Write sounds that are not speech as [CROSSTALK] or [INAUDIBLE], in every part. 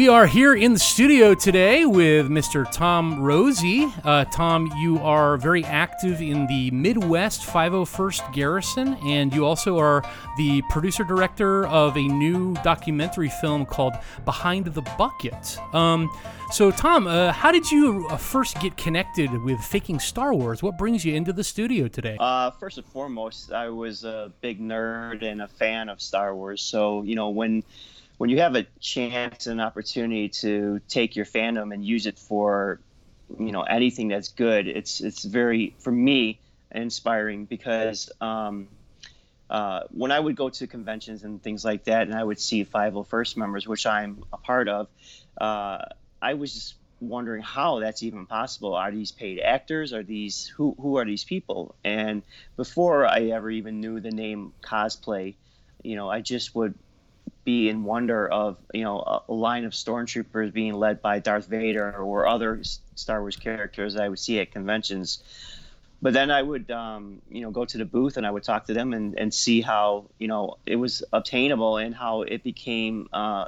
We are here in the studio today with Mr. Tom Rosie. Uh, Tom, you are very active in the Midwest 501st Garrison, and you also are the producer director of a new documentary film called Behind the Bucket. Um, so, Tom, uh, how did you uh, first get connected with faking Star Wars? What brings you into the studio today? Uh, first and foremost, I was a big nerd and a fan of Star Wars. So, you know, when when you have a chance and opportunity to take your fandom and use it for you know anything that's good it's it's very for me inspiring because um, uh, when I would go to conventions and things like that, and I would see 501st members, which I'm a part of, uh, I was just wondering how that's even possible. Are these paid actors? Are these who who are these people? And before I ever even knew the name cosplay, you know, I just would be in wonder of you know a, a, line of stormtroopers being led by Darth Vader or other Star Wars characters I would see at conventions. But then I would um, you know go to the booth and I would talk to them and, and see how you know it was obtainable and how it became uh,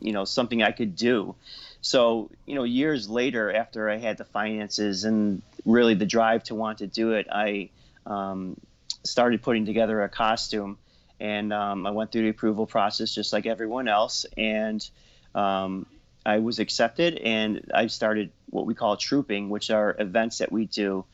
you know something I could do. So you know years later after I had the finances and really the drive to want to do it, I um, started putting together a costume and um, I went through the approval process just like everyone else, and um, I was accepted, and I started what we call trooping, which are events that we do,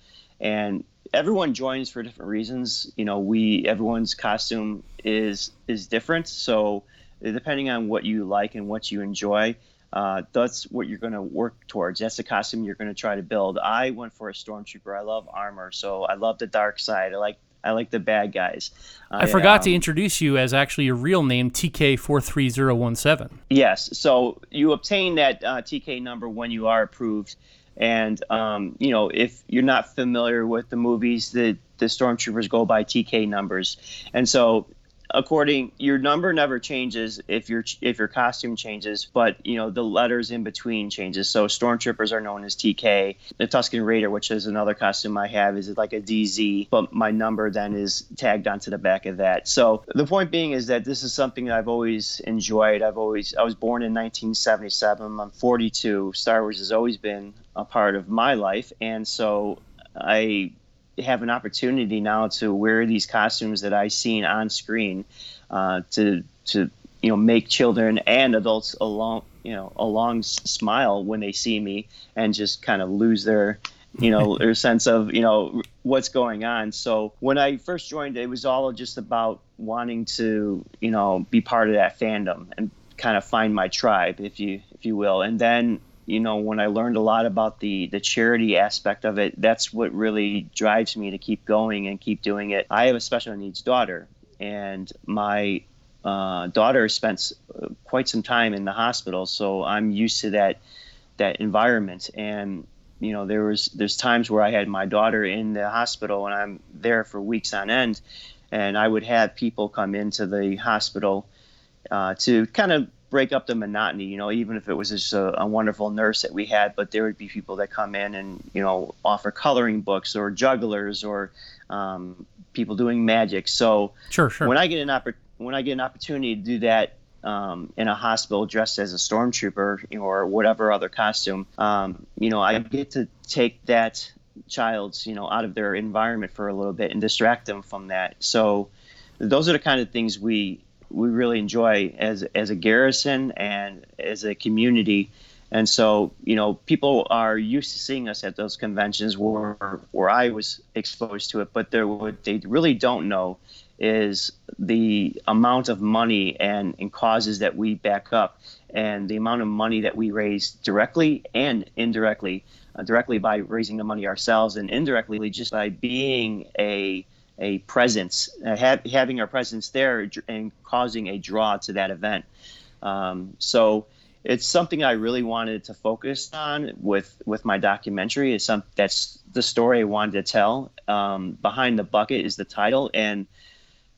and everyone joins for different reasons. You know, we everyone's costume is is different, so depending on what you like and what you enjoy. Uh, that's what you're going to work towards. That's the costume you're going to try to build. I went for a stormtrooper. I love armor, so I love the dark side. I like I like the bad guys. I, I forgot um, to introduce you as actually your real name, TK43017. Yes. So you obtain that uh, TK number when you are approved. And, um, you know, if you're not familiar with the movies, the, the stormtroopers go by TK numbers. And so according your number never changes if your if your costume changes but you know the letters in between changes. So stormtroopers are known as tk the Tusken raider which is another costume i have is like a dz but my number then is tagged onto the back of that. So the point being is that this is something that i've always enjoyed. I've always i was born in 1977 i'm 42 star wars has always been a part of my life. And so i have an opportunity now to wear these costumes that I seen on screen uh, to to you know make children and adults along you know along smile when they see me and just kind of lose their you know [LAUGHS] their sense of you know what's going on. So when i first joined it was all just about wanting to you know be part of that fandom and kind of find my tribe if you if you will. And then you know, when I learned a lot about the the charity aspect of it, that's what really drives me to keep going and keep doing it. I have a special needs daughter, and my uh, daughter spent quite some time in the hospital, so I'm used to that that environment. And you know, there was there's times where I had my daughter in the hospital, and I'm there for weeks on end, and I would have people come into the hospital uh, to kind of break up the monotony. You know, even if it was just a, a, wonderful nurse that we had, but there would be people that come in and you know offer coloring books or jugglers or um, people doing magic. So sure, sure. When I get an oppor- when I get an opportunity to do that um, in a hospital dressed as a stormtrooper you know, or whatever other costume, um, you know, I get to take that child's you know out of their environment for a little bit and distract them from that. So those are the kind of things we we really enjoy as as a garrison and as a community. And so, you know, people are used to seeing us at those conventions where where I was exposed to it, but they what they really don't know is the amount of money and, and causes that we back up and the amount of money that we raise directly and indirectly, uh, directly by raising the money ourselves and indirectly just by being a a presence, uh, having our presence there and causing a draw to that event. Um, so it's something I really wanted to focus on with with my documentary. Is some that's the story I wanted to tell. Um, Behind the bucket is the title, and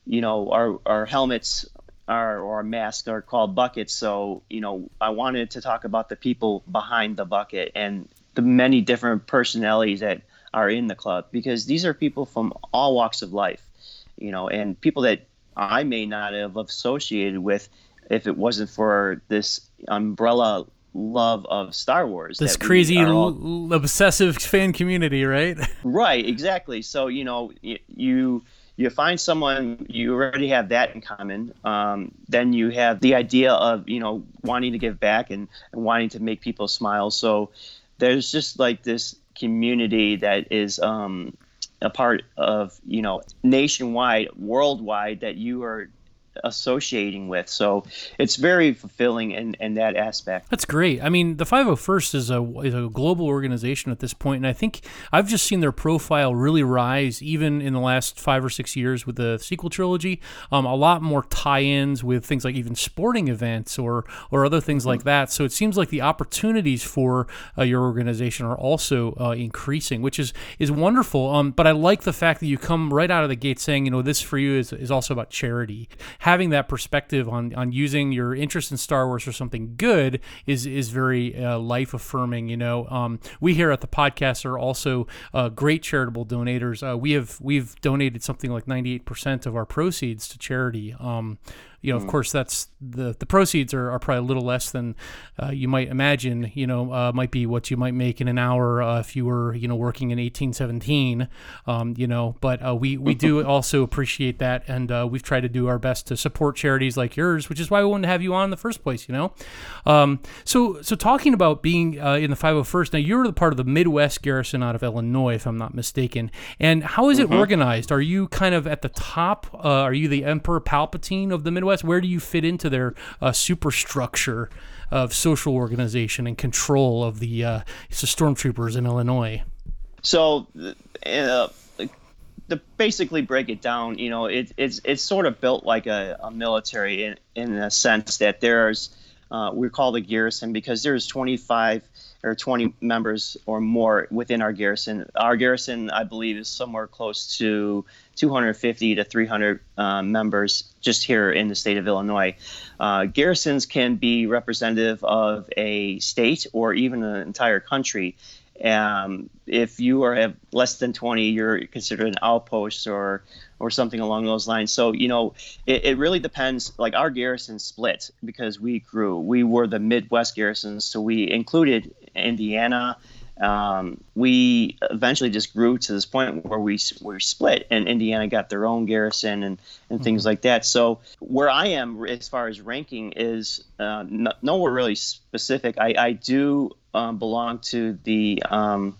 you know our our helmets or our masks are called buckets. So you know I wanted to talk about the people behind the bucket and the many different personalities that are in the club because these are people from all walks of life, you know, and people that I may not have associated with if it wasn't for this umbrella love of Star Wars. This crazy all... obsessive fan community, right? [LAUGHS] right, exactly. So you know you you find someone you already have that in common. Um, then you have the idea of you know wanting to give back and, and wanting to make people smile. So there's just like this community that is um, a part of you know nationwide, worldwide that you are associating with. So it's very fulfilling in, in that aspect. That's great. I mean, the 501st is a, is a global organization at this point, and I think I've just seen their profile really rise even in the last five or six years with the sequel trilogy. Um, a lot more tie-ins with things like even sporting events or or other things like mm-hmm. that. So it seems like the opportunities for uh, your organization are also uh, increasing, which is is wonderful. Um, but I like the fact that you come right out of the gate saying, you know, this for you is, is also about charity having that perspective on on using your interest in Star Wars for something good is is very uh, life affirming. You know, um, we here at the podcast are also uh, great charitable donors. Uh, we have we've donated something like ninety eight percent of our proceeds to charity. Um, you know, mm. of course, that's the the proceeds are, are probably a little less than uh, you might imagine. You know, uh, might be what you might make in an hour uh, if you were you know working in 1817. Um, you know, but uh, we we do [LAUGHS] also appreciate that, and uh, we've tried to do our best to support charities like yours, which is why we wanted to have you on in the first place. You know, um, so so talking about being uh, in the 501st. Now you're the part of the Midwest Garrison out of Illinois, if I'm not mistaken. And how is it mm-hmm. organized? Are you kind of at the top? are you the Emperor Palpatine of the Midwest? Midwest? Where do you fit into their uh, superstructure of social organization and control of the, uh, stormtroopers in Illinois? So, uh, to basically break it down, you know, it, it's it's sort of built like a, a military in, in a sense that there's uh, we call the garrison because there's 25 or 20 members or more within our garrison. Our garrison, I believe, is somewhere close to 250 to 300 uh, members just here in the state of Illinois. Uh, garrisons can be representative of a state or even an entire country. Um, if you are have less than 20, you're considered an outpost or or something along those lines. So you know, it, it really depends. Like our garrison split because we grew. We were the Midwest garrisons, so we included Indiana. Um, we eventually just grew to this point where we we split, and Indiana got their own garrison and, and things mm-hmm. like that. So where I am as far as ranking is uh, no, nowhere really specific. I, I do um, belong to the um,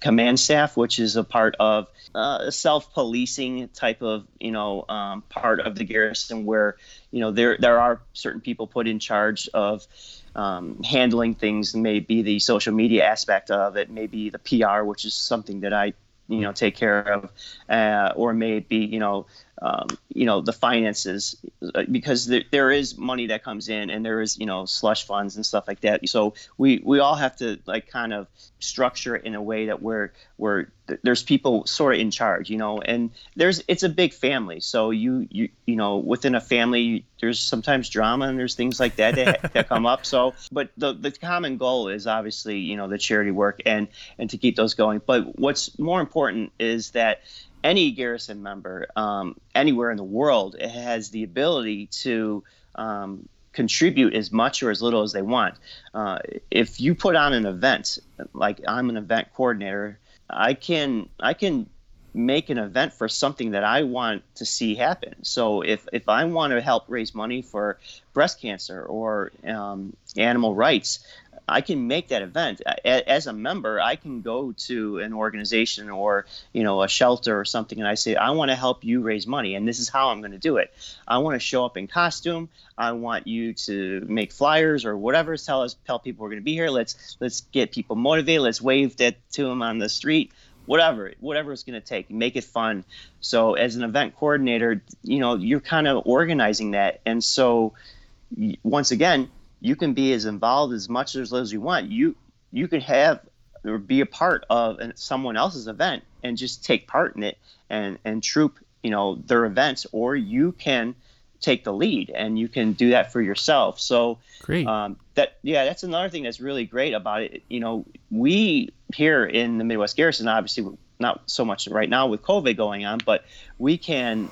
command staff, which is a part of uh, a self-policing type of you know um, part of the garrison, where you know there there are certain people put in charge of um, handling things, maybe the social media aspect of it, maybe the PR, which is something that I you know take care of, uh, or maybe you know um, you know the finances uh, because there, there is money that comes in and there is you know slush funds and stuff like that. So we we all have to like kind of structure it in a way that we're we're there's people sort of in charge you know and there's it's a big family. So you you you know within a family there's sometimes drama and there's things like that that, that come up. So but the the common goal is obviously you know the charity work and and to keep those going. But what's more important is that any garrison member um, anywhere in the world has the ability to um, contribute as much or as little as they want. Uh, if you put on an event, like I'm an event coordinator, I can I can make an event for something that I want to see happen. So if, if I want to help raise money for breast cancer or um, animal rights, I can make that event as a member. I can go to an organization or you know a shelter or something, and I say I want to help you raise money, and this is how I'm going to do it. I want to show up in costume. I want you to make flyers or whatever. Tell us, tell people we're going to be here. Let's let's get people motivated. Let's wave that to them on the street. Whatever, whatever it's going to take, make it fun. So as an event coordinator, you know you're kind of organizing that, and so once again you can be as involved as much as as you want. You you can have or be a part of someone else's event and just take part in it and and troop you know their events, or you can take the lead and you can do that for yourself. So great. Um, that yeah, that's another thing that's really great about it. You know, we here in the Midwest Garrison, obviously not so much right now with COVID going on, but we can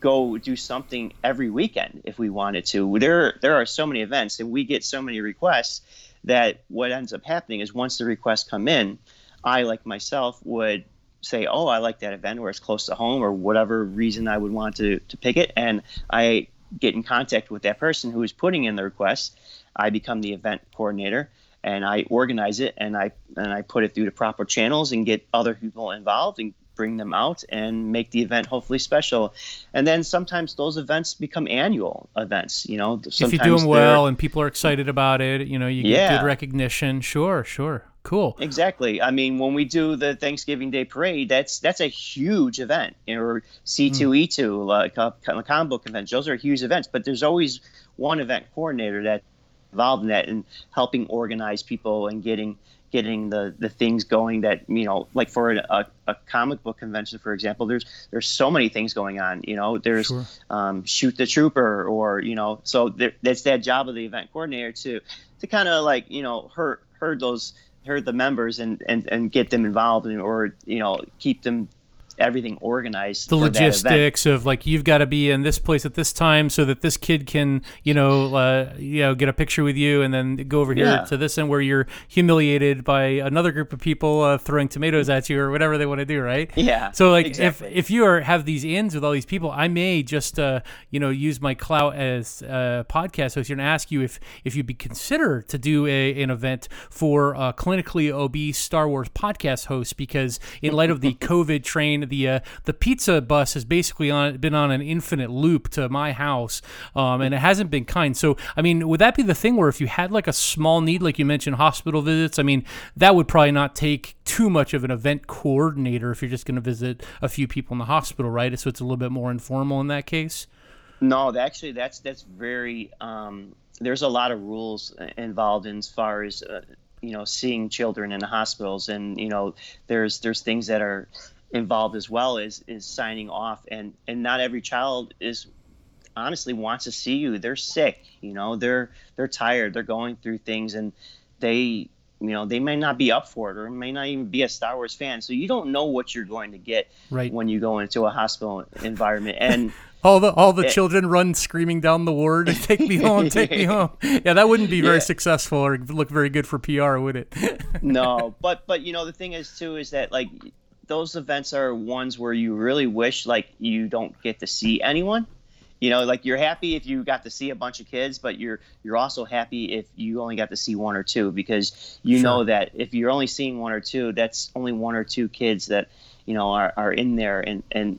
go do something every weekend if we wanted to. There there are so many events and we get so many requests that what ends up happening is once the requests come in, I like myself would say, "Oh, I like that event where it's close to home," or whatever reason I would want to to pick it, and I get in contact with that person who is putting in the request. I become the event coordinator and I organize it and I and I put it through the proper channels and get other people involved and bring them out and make the event hopefully special. And then sometimes those events become annual events. You know, if you do them well and people are excited about it, you know, you get yeah. good recognition. Sure, sure. Cool. Exactly. I mean, when we do the Thanksgiving Day parade, that's that's a huge event. You know, C2E2, mm. like a, a comic book convention. Those are huge events, but there's always one event coordinator that involved in that and helping organize people and getting getting the the things going that you know like for a, a comic book convention for example there's there's so many things going on you know there's sure. um, shoot the trooper or you know so there, that's that job of the event coordinator to to kind of like you know herd herd those herd the members and and and get them involved in, or you know keep them everything organized. The logistics of like you've got to be in this place at this time so that this kid can you know uh, you know get a picture with you and then go over here yeah. to this end where you're humiliated by another group of people uh, throwing tomatoes at you or whatever they want to do, right? Yeah. So like exactly. if if you are have these ins with all these people, I may just uh, you know use my clout as a podcast host here and ask you if if you'd be considered to do a, an event for a clinically obese Star Wars podcast host because in light of the [LAUGHS] COVID train the uh, the pizza bus has basically on been on an infinite loop to my house, um, and it hasn't been kind. So, I mean, would that be the thing where if you had like a small need, like you mentioned, hospital visits? I mean, that would probably not take too much of an event coordinator if you're just going to visit a few people in the hospital, right? So it's a little bit more informal in that case. No, actually, that's that's very. Um, there's a lot of rules involved in as far as uh, you know seeing children in the hospitals, and you know there's there's things that are involved as well is is signing off. And and not every child is honestly wants to see you. They're sick you know they're they're tired they're going through things and they you know they may not be up for it or may not even be a star wars fan. So you don't know what you're going to get right. when you go into a hospital environment. And [LAUGHS] all the all the it, children run screaming down the ward [LAUGHS] take me home take me home. [LAUGHS] Yeah that wouldn't be very yeah. successful or look very good for pr would it? No but but you know the thing is too is that like those events are ones where you really wish like you don't get to see anyone you know like you're happy if you got to see a bunch of kids but you're you're also happy if you only got to see one or two because you sure. know that if you're only seeing one or two that's only one or two kids that you know are, are in there and and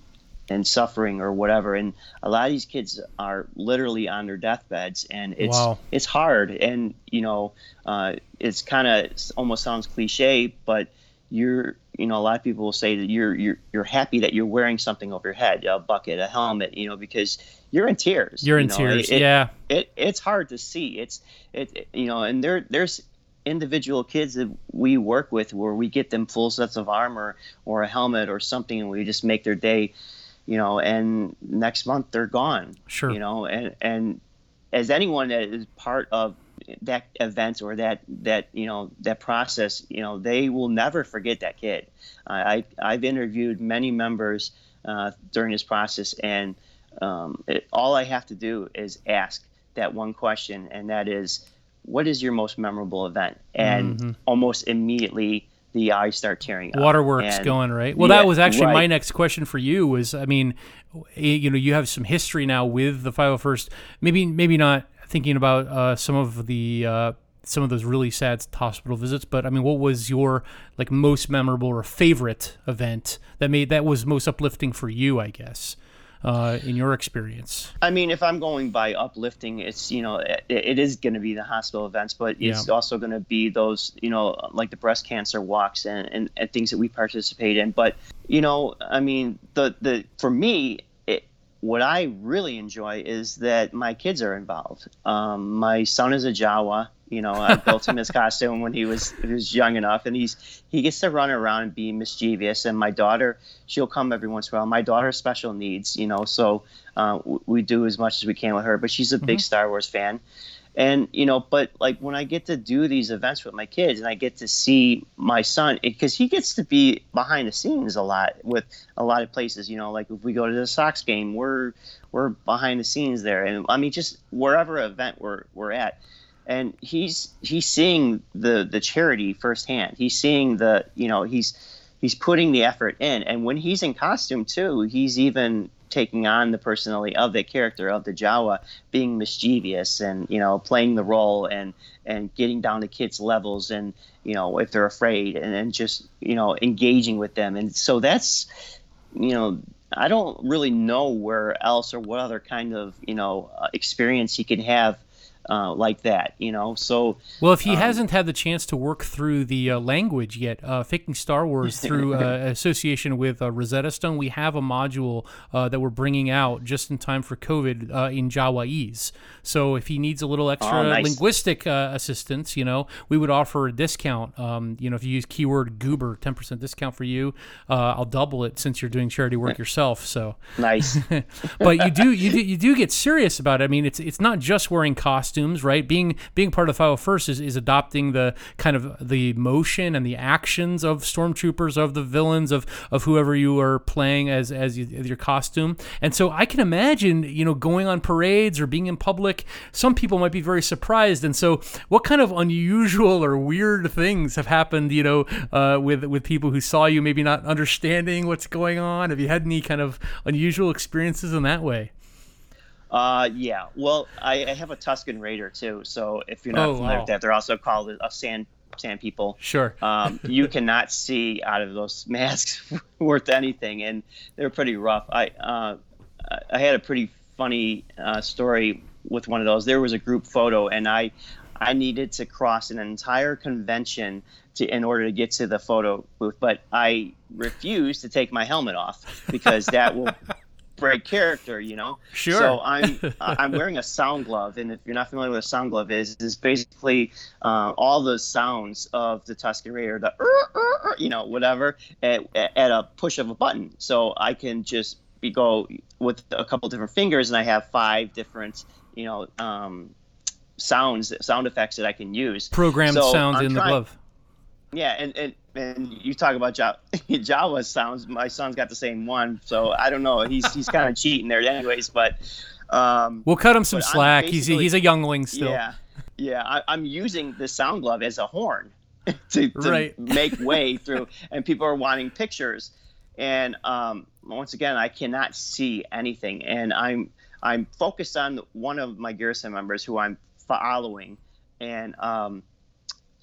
and suffering or whatever and a lot of these kids are literally on their deathbeds and it's wow. it's hard and you know uh, it's kind of almost sounds cliche but you're you know a lot of people will say that you're you're you're happy that you're wearing something over your head a bucket a helmet you know because you're in tears you're in know? tears it, yeah it, it's hard to see it's it you know and there there's individual kids that we work with where we get them full sets of armor or a helmet or something and we just make their day you know and next month they're gone sure you know and and as anyone that is part of that event or that that you know that process you know they will never forget that kid i i've interviewed many members uh, during this process and um, it, all i have to do is ask that one question and that is what is your most memorable event and mm-hmm. almost immediately the eyes start tearing up. Waterworks and, going right. Well, yeah, that was actually right. my next question for you. Was I mean, you know, you have some history now with the 501st. Maybe, maybe not thinking about uh, some of the uh, some of those really sad hospital visits. But I mean, what was your like most memorable or favorite event that made that was most uplifting for you? I guess. Uh, in your experience? I mean, if I'm going by uplifting, it's you know it, it is going to be the hospital events, but it's yeah. also going to be those you know like the breast cancer walks and, and, and things that we participate in. But you know, I mean, the the for me, what I really enjoy is that my kids are involved. Um, my son is a Jawa. You know, I built him his [LAUGHS] costume when he was he was young enough, and he's he gets to run around and be mischievous. And my daughter, she'll come every once in a while. My daughter has special needs, you know, so uh, we do as much as we can with her. But she's a big mm-hmm. Star Wars fan, and you know but like when i get to do these events with my kids and i get to see my son because he gets to be behind the scenes a lot with a lot of places you know like if we go to the sox game we're we're behind the scenes there. And i mean just wherever event we're we're at. And he's he's seeing the the charity firsthand. He's seeing the you know he's he's putting the effort in, and when he's in costume too, he's even taking on the personality of the character of the Jawa, being mischievous and you know playing the role and and getting down to kids' levels and you know if they're afraid and then just you know engaging with them. And so that's you know I don't really know where else or what other kind of you know uh, experience he can have uh, like that, you know. So well, if he um, hasn't had the chance to work through the uh, language yet, uh, faking Star Wars through [LAUGHS] uh, association with uh, Rosetta Stone, we have a module uh, that we're bringing out just in time for COVID in Jawa'ese. So if he needs a little extra oh, nice. linguistic assistance, you know, we would offer a discount. Um, you know, if you use keyword Goober, ten percent discount for you. I'll double it since you're doing charity work yourself. So nice. [LAUGHS] but you do you do you do get serious about it. I mean, it's it's not just wearing costumes costumes, right? Being being part of the 501st is, is adopting the kind of the motion and the actions of stormtroopers, of the villains, of of whoever you are playing as as, you, as your costume. And so I can imagine, you know, going on parades or being in public, some people might be very surprised. And so, what kind of unusual or weird things have happened, you know, uh, with with people who saw you maybe not understanding what's going on? Have you had any kind of unusual experiences in that way? Uh, yeah. Well, I, I, have a Tusken Raider too. So if you're not oh, familiar wow. with that, they're also called a sand sand people. Sure. Um, [LAUGHS] you cannot see out of those [LAUGHS] masks [LAUGHS] worth anything, and they're pretty rough. I uh, I had a pretty funny uh, story with one of those. There was a group photo, and I I needed to cross an entire convention to in order to get to the photo booth, but I refused to take my helmet off because that will break character, you know. Sure. So I'm [LAUGHS] I'm wearing a sound glove, and if you're not familiar with a sound glove is, is basically uh, all the sounds of the Tusken Raider, the uh, uh, you know whatever, at, at a push of a button. So I can just be go with a couple different fingers, and I have five different you know um, sounds sound effects that I can use. Programmed so sounds I'm in trying, the glove. Yeah, and, and and you talk about Jawa, [LAUGHS] Jawa sounds. My son's got the same one, so I don't know. He's he's kind of [LAUGHS] cheating there, anyways. But um, we'll cut him some slack. He's he's a youngling still. Yeah, yeah. I, am using the sound glove as a horn [LAUGHS] to, to right. make way through, and people are wanting pictures. And um, once again, I cannot see anything, and I'm I'm focused on one of my garrison members who I'm following, and um,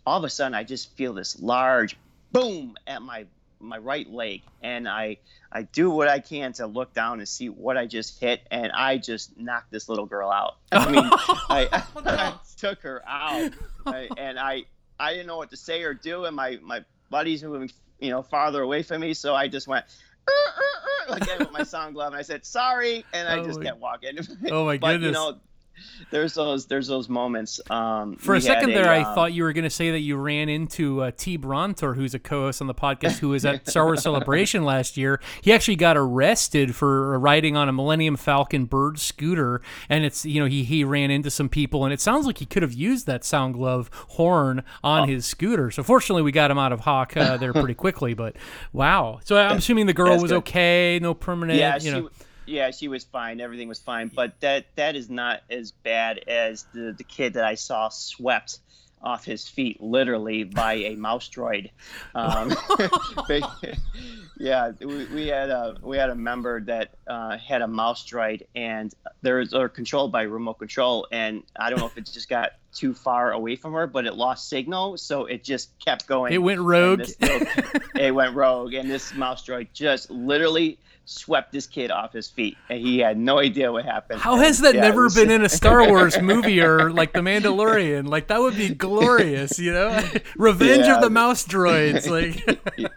all of a sudden I just feel this large boom at my my right leg. And I I do what I can to look down and see what I just hit. And I just knocked this little girl out. I mean [LAUGHS] I, I, oh, I, [LAUGHS] took her out. I, and I I didn't know what to say or do. And my my buddies were you know farther away from me. So I just went uh, uh, uh, again with my [LAUGHS] sound glove and I said sorry. And I oh just my, kept walking. Oh my but, goodness. You know, there's those there's those moments. Um, For a second there, a, I um, thought you were going to say that you ran into uh, T. Brontor, who's a co-host on the podcast, who was at Star Wars [LAUGHS] Celebration last year. He actually got arrested for riding on a Millennium Falcon bird scooter, and it's you know he he ran into some people, and it sounds like he could have used that sound glove horn on oh. his scooter. So fortunately, we got him out of Hawk uh, there pretty [LAUGHS] quickly. But wow, so I'm assuming the girl That's was good. okay, no permanent. Yeah, you know. She, yeah, she was fine. Everything was fine. But that that is not as bad as the the kid that I saw swept off his feet literally by a mouse droid. Um, [LAUGHS] [LAUGHS] yeah, we, we, had a we had a member that uh, had a mouse droid, and they're, they're controlled by remote control. And I don't know if it just got too far away from her, but it lost signal, so it just kept going. It went rogue. Little, it went rogue, and this mouse droid just literally swept this kid off his feet, and he had no idea what happened. How has that yeah, never was... been in a Star Wars movie or like The Mandalorian? Like that would be glorious, you know? [LAUGHS] Revenge yeah. of the Mouse Droids, [LAUGHS] like.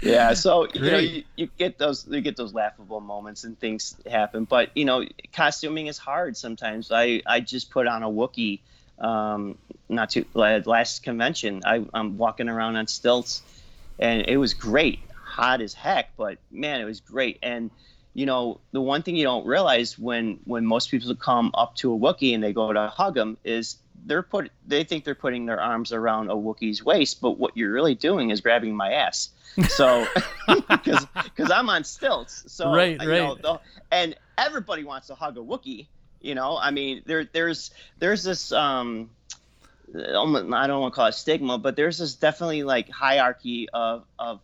yeah, so you know you, you, get those you get those laughable moments and things happen, but you know costuming is hard sometimes. I I just put on a Wookiee, Um, not too last convention. I, I'm walking around on stilts, and it was great hot as heck, but man, it was great. And you know, the one thing you don't realize when when most people come up to a Wookiee and they go to hug them is they're put they think they're putting their arms around a Wookiee's waist, but what you're really doing is grabbing my ass. So [LAUGHS] [LAUGHS] because because I'm on stilts, so right, right. Know, and everybody wants to hug a Wookiee. You know, I mean, there there's there's this um I don't want to call it stigma, but there's this definitely like hierarchy of of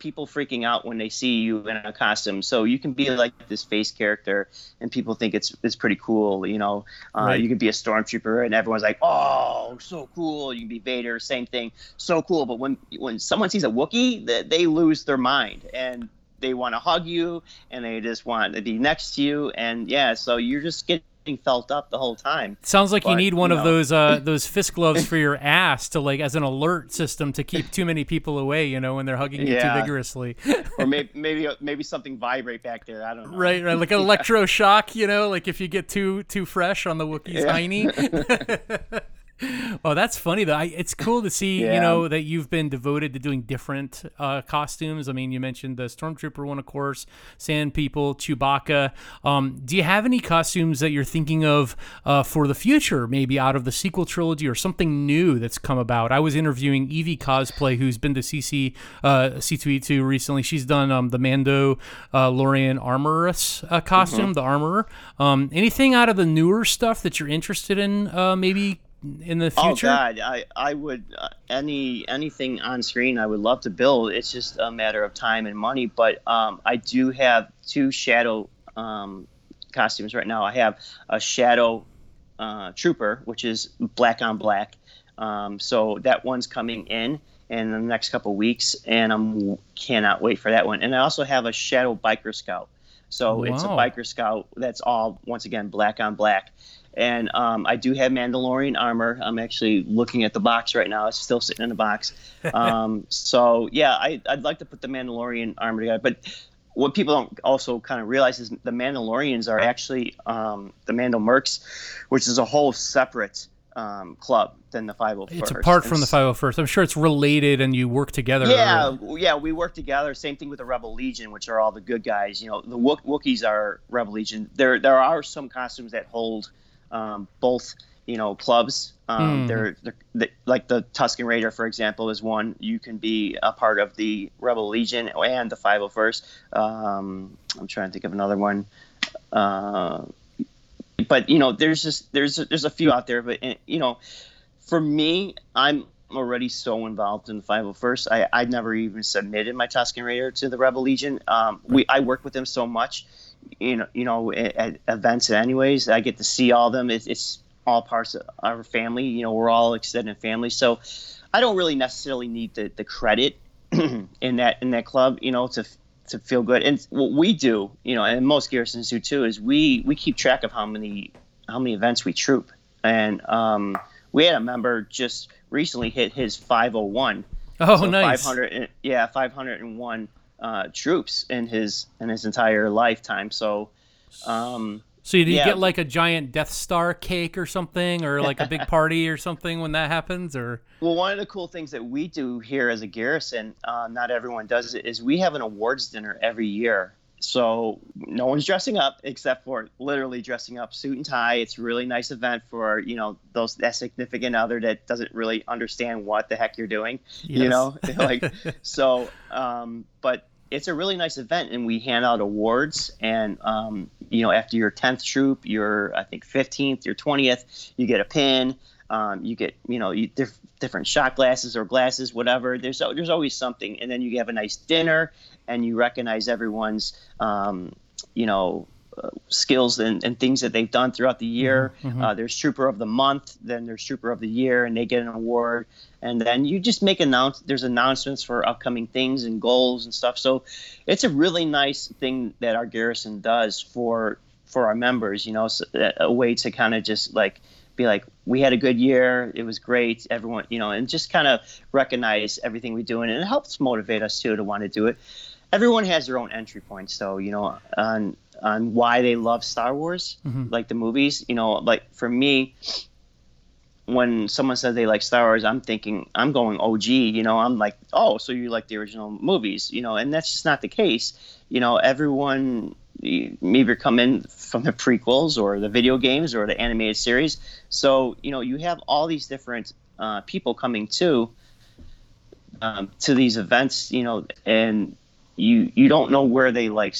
people freaking out when they see you in a costume. So you can be like this face character, and people think it's it's pretty cool. You know, uh, right. you could be a stormtrooper, and everyone's like, "Oh, so cool!" You can be Vader, same thing, so cool. But when when someone sees a Wookiee, they, they lose their mind, and they want to hug you and they just want to be next to you and yeah so you're just getting felt up the whole time. Sounds like but, you need one you know. of those uh, [LAUGHS] those fist gloves for your ass to like as an alert system to keep too many people away. You know when they're hugging you too vigorously. [LAUGHS] or maybe [LAUGHS] maybe maybe something vibrate back there. I don't know. Right, right, like an electroshock. You know, like if you get too too fresh on the Wookiee's yeah. hiney. [LAUGHS] oh, that's funny though. I, it's cool to see, yeah. you know, that you've been devoted to doing different uh, costumes. I mean, you mentioned the Stormtrooper one, of course, Sand People, Chewbacca. Um, do you have any costumes that you're thinking of uh, for the future, maybe out of the sequel trilogy or something new that's come about? I was interviewing Evie Cosplay, who's been to CC uh, C2E2 recently. She's done um, the Mando uh, Lorian Armorous uh, costume, mm-hmm. the armorer. Um, anything out of the newer stuff that you're interested in, uh, maybe in the oh, future? Oh God, I I would uh, any anything on screen I would love to build. It's just a matter of time and money. But um, I do have two shadow um, costumes right now. I have a shadow uh, trooper, which is black on black. Um, so that one's coming in in the next couple weeks, and I'm cannot wait for that one. And I also have a shadow biker scout. So wow. it's a biker scout that's all once again black on black and um, I do have Mandalorian armor. I'm actually looking at the box right now. It's still sitting in the box. [LAUGHS] Um, so yeah, I, would like to put the Mandalorian armor together. But what people don't also kind of realize is the Mandalorians are actually um, the Mando Mercs, which is a whole separate um, club than the 501st. It's apart from the 501st. I'm sure it's related and you work together. Yeah, yeah, we work together. Same thing with the Rebel Legion, which are all the good guys. You know, the Wook- Wookiees are Rebel Legion. There, there are some costumes that hold um, both you know clubs. Um, mm. they're, they're they, like the Tusken Raider, for example, is one. You can be a part of the Rebel Legion and the 501st. Um, I'm trying to think of another one. Uh, but you know, there's just there's there's a few out there. But you know, for me, I'm already so involved in the 501st. I I never even submitted my Tusken Raider to the Rebel Legion. Um, we I work with them so much you know, you know, at, events. Anyways, I get to see all of them. It's, it's all parts of our family. You know, we're all extended family, so I don't really necessarily need the, the credit [CLEARS THROAT] in that in that club. You know, to to feel good. And what we do, you know, and most garrisons do too, is we we keep track of how many how many events we troop. And um, we had a member just recently hit his 501. Oh, so nice. 500, yeah, 501 uh, troops in his in his entire lifetime. So, um, so you, yeah. get like a giant Death Star cake or something, or like a big [LAUGHS] party or something when that happens, or well, one of the cool things that we do here as a garrison, uh, not everyone does it, is we have an awards dinner every year. So no one's dressing up except for literally dressing up suit and tie. It's a really nice event for you know those that significant other that doesn't really understand what the heck you're doing. Yes. You know, [LAUGHS] [LAUGHS] like so. Um, but it's a really nice event, and we hand out awards. And um, you know, after your tenth troop, your I think fifteenth, your twentieth, you get a pin. Um, you get you know you, diff- different shot glasses or glasses, whatever. There's there's always something, and then you have a nice dinner, and you recognize everyone's um, you know skills and, and, things that they've done throughout the year. Mm-hmm. mm-hmm. Uh, there's Trooper of the Month, then there's Trooper of the Year, and they get an award. And then you just make announce. There's announcements for upcoming things and goals and stuff. So it's a really nice thing that our garrison does for for our members. You know, so a way to kind of just like be like, we had a good year. It was great. Everyone, you know, and just kind of recognize everything we do, and it helps motivate us too to want to do it. Everyone has their own entry points, so you know, on on why they love Star Wars, mm-hmm. like the movies. You know, like for me, when someone says they like Star Wars, I'm thinking I'm going OG. You know, I'm like, oh, so you like the original movies? You know, and that's just not the case. You know, everyone maybe come in from the prequels or the video games or the animated series. So you know, you have all these different uh, people coming to um, to these events. You know, and you you don't know where they like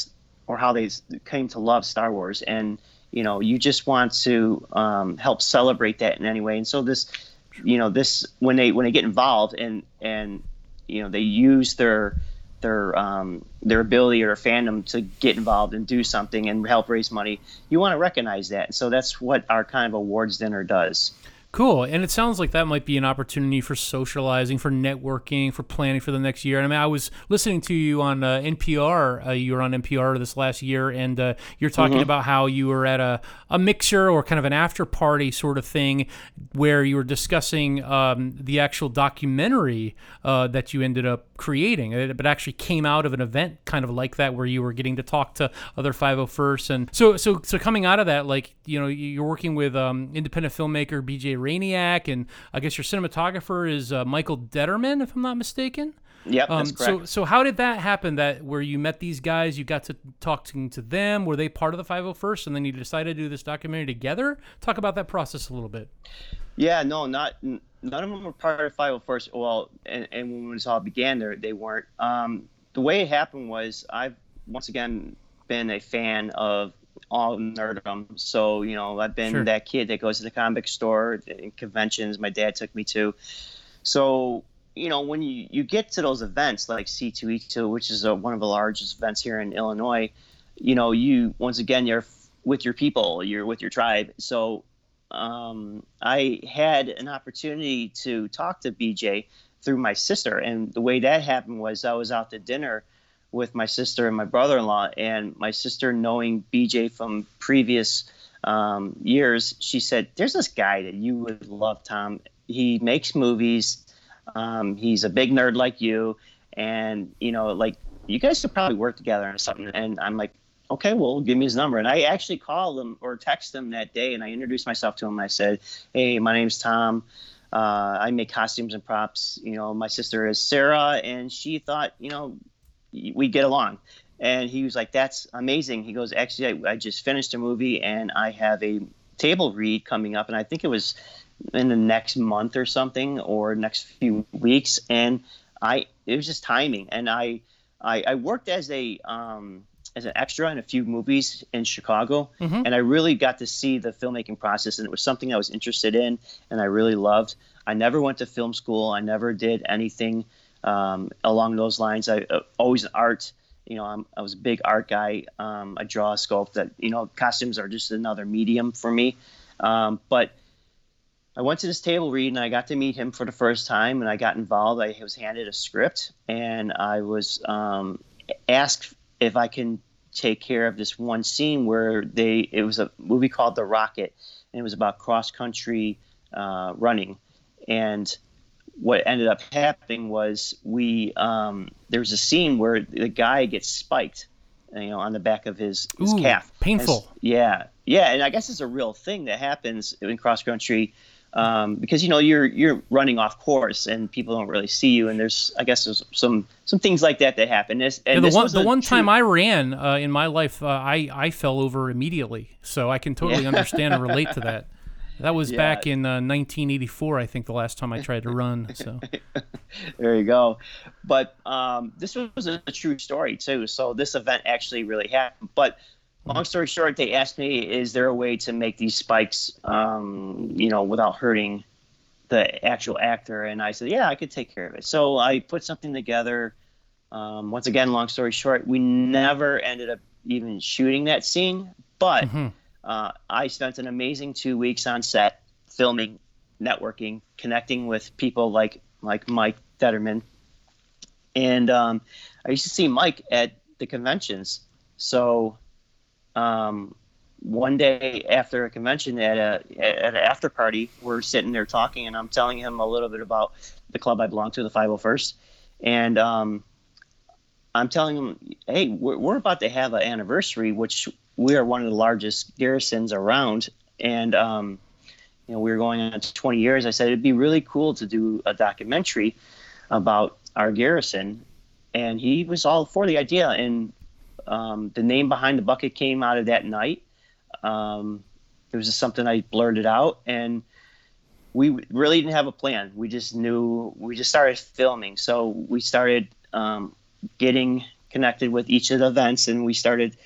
or how they came to love Star Wars, and you know you just want to um, help celebrate that in any way. And so this you know this when they when they get involved and and you know they use their their um, their ability or fandom to get involved and do something and help raise money, you want to recognize that. and So that's what our kind of awards dinner does. Cool. And it sounds like that might be an opportunity for socializing, for networking, for planning for the next year. And I mean, I was listening to you on uh, NPR. Uh, you were on NPR this last year, and uh, you're talking mm-hmm. about how you were at a, a mixer or kind of an after party sort of thing where you were discussing um, the actual documentary uh, that you ended up creating. It, actually came out of an event kind of like that where you were getting to talk to other 501st. And so, so, so coming out of that, like, you know, you're working with um, independent filmmaker BJ Rainiak, and I guess your cinematographer is uh, Michael Detterman, if I'm not mistaken. Yep, um, that's correct. So, so how did that happen? That where you met these guys, you got to talking to them. Were they part of the 501st, and then you decided to do this documentary together? Talk about that process a little bit. Yeah, no, not none of them were part of 501st. Well, and, and when this all began, there they weren't. Um, the way it happened was I've once again been a fan of all nerddom. So you know, I've been sure. that kid that goes to the comic store and conventions. My dad took me to. So you know, when you, you get to those events like C2E2, which is a, one of the largest events here in Illinois, you know, you once again you're with your people, you're with your tribe. So um, I had an opportunity to talk to BJ through my sister, and the way that happened was I was out to dinner with my sister and my brother-in-law, and my sister, knowing BJ from previous um, years, she said, "There's this guy that you would love, Tom. He makes movies. Um, he's a big nerd like you, and you know, like you guys could probably work together or something." And I'm like, "Okay, well, give me his number." And I actually called him or texted him that day, and I introduced myself to him. I said, "Hey, my name's Tom." Uh, I make costumes and props. You know, my sister is Sarah, and she thought, you know, we get along. And he was like, "That's amazing." He goes, "Actually, I, I just finished a movie, and I have a table read coming up, and I think it was in the next month or something, or next few weeks." And I, it was just timing, and I, I, I worked as a um, as an extra in a few movies in Chicago, mm-hmm. and I really got to see the filmmaking process, and it was something I was interested in, and I really loved. I never went to film school. I never did anything um, along those lines. I uh, always art. You know, I'm, i was a big art guy. Um, I draw, sculpt. That you know, costumes are just another medium for me. Um, but I went to this table read and I got to meet him for the first time, and I got involved. I was handed a script, and I was um, asked if I can take care of this one scene where they it was a movie called The Rocket, and it was about cross country uh, running, and what ended up happening was we um, there was a scene where the guy gets spiked, you know, on the back of his, his Ooh, calf. Painful. And, yeah, yeah, and I guess it's a real thing that happens in cross country. Um, because you know you're you're running off course and people don't really see you and there's I guess there's some some things like that that happen. This, and yeah, the one the one true... time I ran uh, in my life uh, I I fell over immediately so I can totally yeah. understand and relate to that. [LAUGHS] That was yeah. back in uh, 1984, I think, the last time I [LAUGHS] tried to run. So there you go. But um, this was a, a, true story too. So this event actually really happened. But long story short, they asked me, "Is there a way to make these spikes, um, you know, without hurting the actual actor?" And I said, "Yeah, I could take care of it." So I put something together. Um, once again, long story short, we never ended up even shooting that scene, but. Mm-hmm uh, I spent an amazing two weeks on set filming, networking, connecting with people like like Mike Detterman, and um, I used to see Mike at the conventions. So um, one day after a convention at a at an after party, we're sitting there talking, and I'm telling him a little bit about the club I belong to, the 501st, and um, I'm telling him, hey, we're, we're about to have an anniversary, which we are one of the largest garrisons around, and um, you know we were going on 20 years. I said it'd be really cool to do a documentary about our garrison, and he was all for the idea. And um, the name behind the bucket came out of that night. Um, it was just something I blurted out, and we really didn't have a plan. We just knew we just started filming. So we started um, getting connected with each of the events, and we started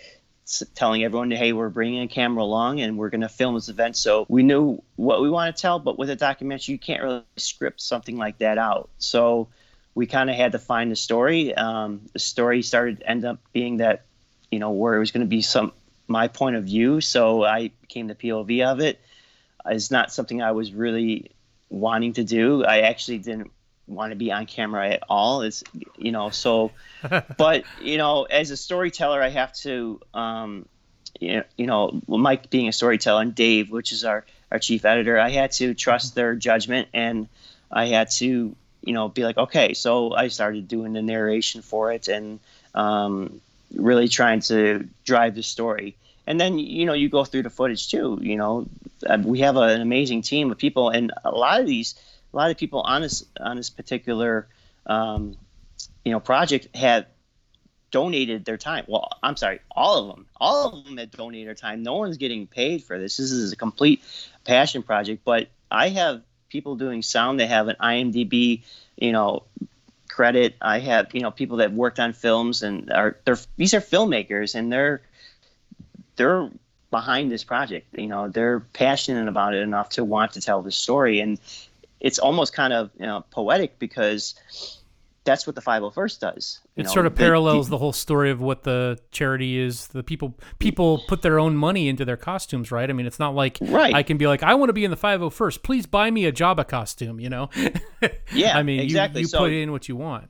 telling everyone, hey, we're bringing a camera along and we're going to film this event. So we knew what we want to tell, but with a documentary, you can't really script something like that out. So we kind of had to find the story. Um, the story started end up being that, you know, where it was going to be some my point of view. So I became the POV of it. It's not something I was really wanting to do. I actually didn't want to be on camera at all. It's you know so, [LAUGHS] but you know as a storyteller, I have to um, you know, you know Mike being a storyteller and Dave, which is our our chief editor, I had to trust their judgment and I had to you know be like okay. So I started doing the narration for it and um, really trying to drive the story. And then you know you go through the footage too. You know uh, we have an amazing team of people, and a lot of these a lot of people on this on this particular um, you know project have donated their time. Well, I'm sorry, all of them, all of them have donated their time. No one's getting paid for this. This is a complete passion project. But I have people doing sound. They have an IMDb, you know, credit. I have you know people that worked on films and are they're these are filmmakers and they're they're behind this project. You know, they're passionate about it enough to want to tell the story and it's almost kind of you know, poetic because that's what the 501st does. You it know, sort of parallels the, the, whole story of what the charity is. The people people put their own money into their costumes, right? I mean, it's not like right. I can be like, I want to be in the 501st. Please buy me a Jabba costume. You know? [LAUGHS] Yeah, I mean, exactly. You, you so, put in what you want.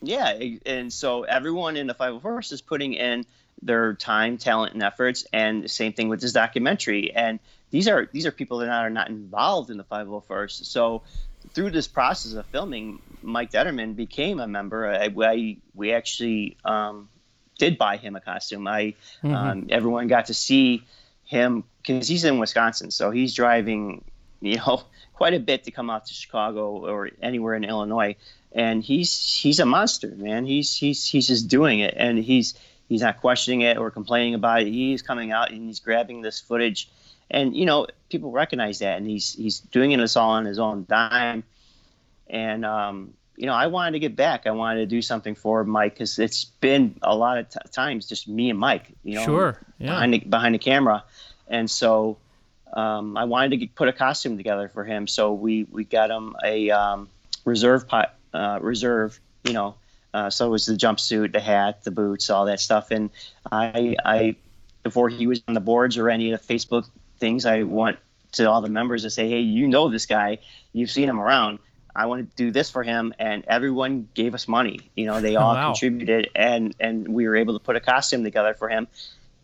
Yeah, and so everyone in the 501st is putting in their time, talent, and efforts, and the same thing with this documentary. And these are these are people that are not involved in the 501st. So through this process of filming, Mike Detterman became a member. I, I we actually um, did buy him a costume. I mm-hmm. um, everyone got to see him because he's in Wisconsin, so he's driving you know [LAUGHS] quite a bit to come out to Chicago or anywhere in Illinois, and he's he's a monster, man. He's he's he's just doing it, and he's he's not questioning it or complaining about it. He's coming out and he's grabbing this footage and you know people recognize that, and he's he's doing it all on his own dime, and um, you know I wanted to get back. I wanted to do something for Mike because it's been a lot of t- times just me and Mike, you know, sure, yeah. behind the, behind the camera, and so um, I wanted to get, put a costume together for him. So we we got him a um, reserve pot, uh, reserve, you know. Uh, so it was the jumpsuit, the hat, the boots, all that stuff. And I, I, before he was on the boards or any of the Facebook things I want to all the members to say, hey, you know this guy, you've seen him around. I want to do this for him, and everyone gave us money. You know, they [LAUGHS] all wow. contributed, and and we were able to put a costume together for him,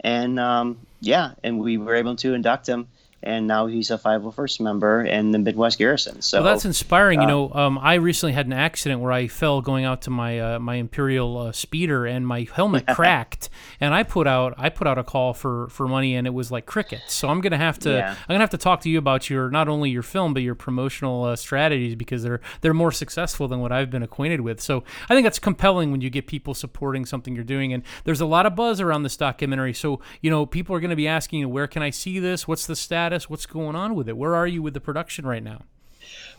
and um, yeah, and we were able to induct him and now he's a 501st member in the Midwest Garrison. So well, that's inspiring. Uh, you know, um, I recently had an accident where I fell going out to my uh, my Imperial uh, speeder, and my helmet [LAUGHS] cracked. And I put out I put out a call for for money, and it was like crickets. So I'm gonna have to yeah. I'm gonna have to talk to you about your not only your film but your promotional uh, strategies because they're they're more successful than what I've been acquainted with. So I think that's compelling when you get people supporting something you're doing, and there's a lot of buzz around this documentary. So you know, people are going to be asking, you where can I see this? What's the status? Status? What's going on with it? Where are you with the production right now?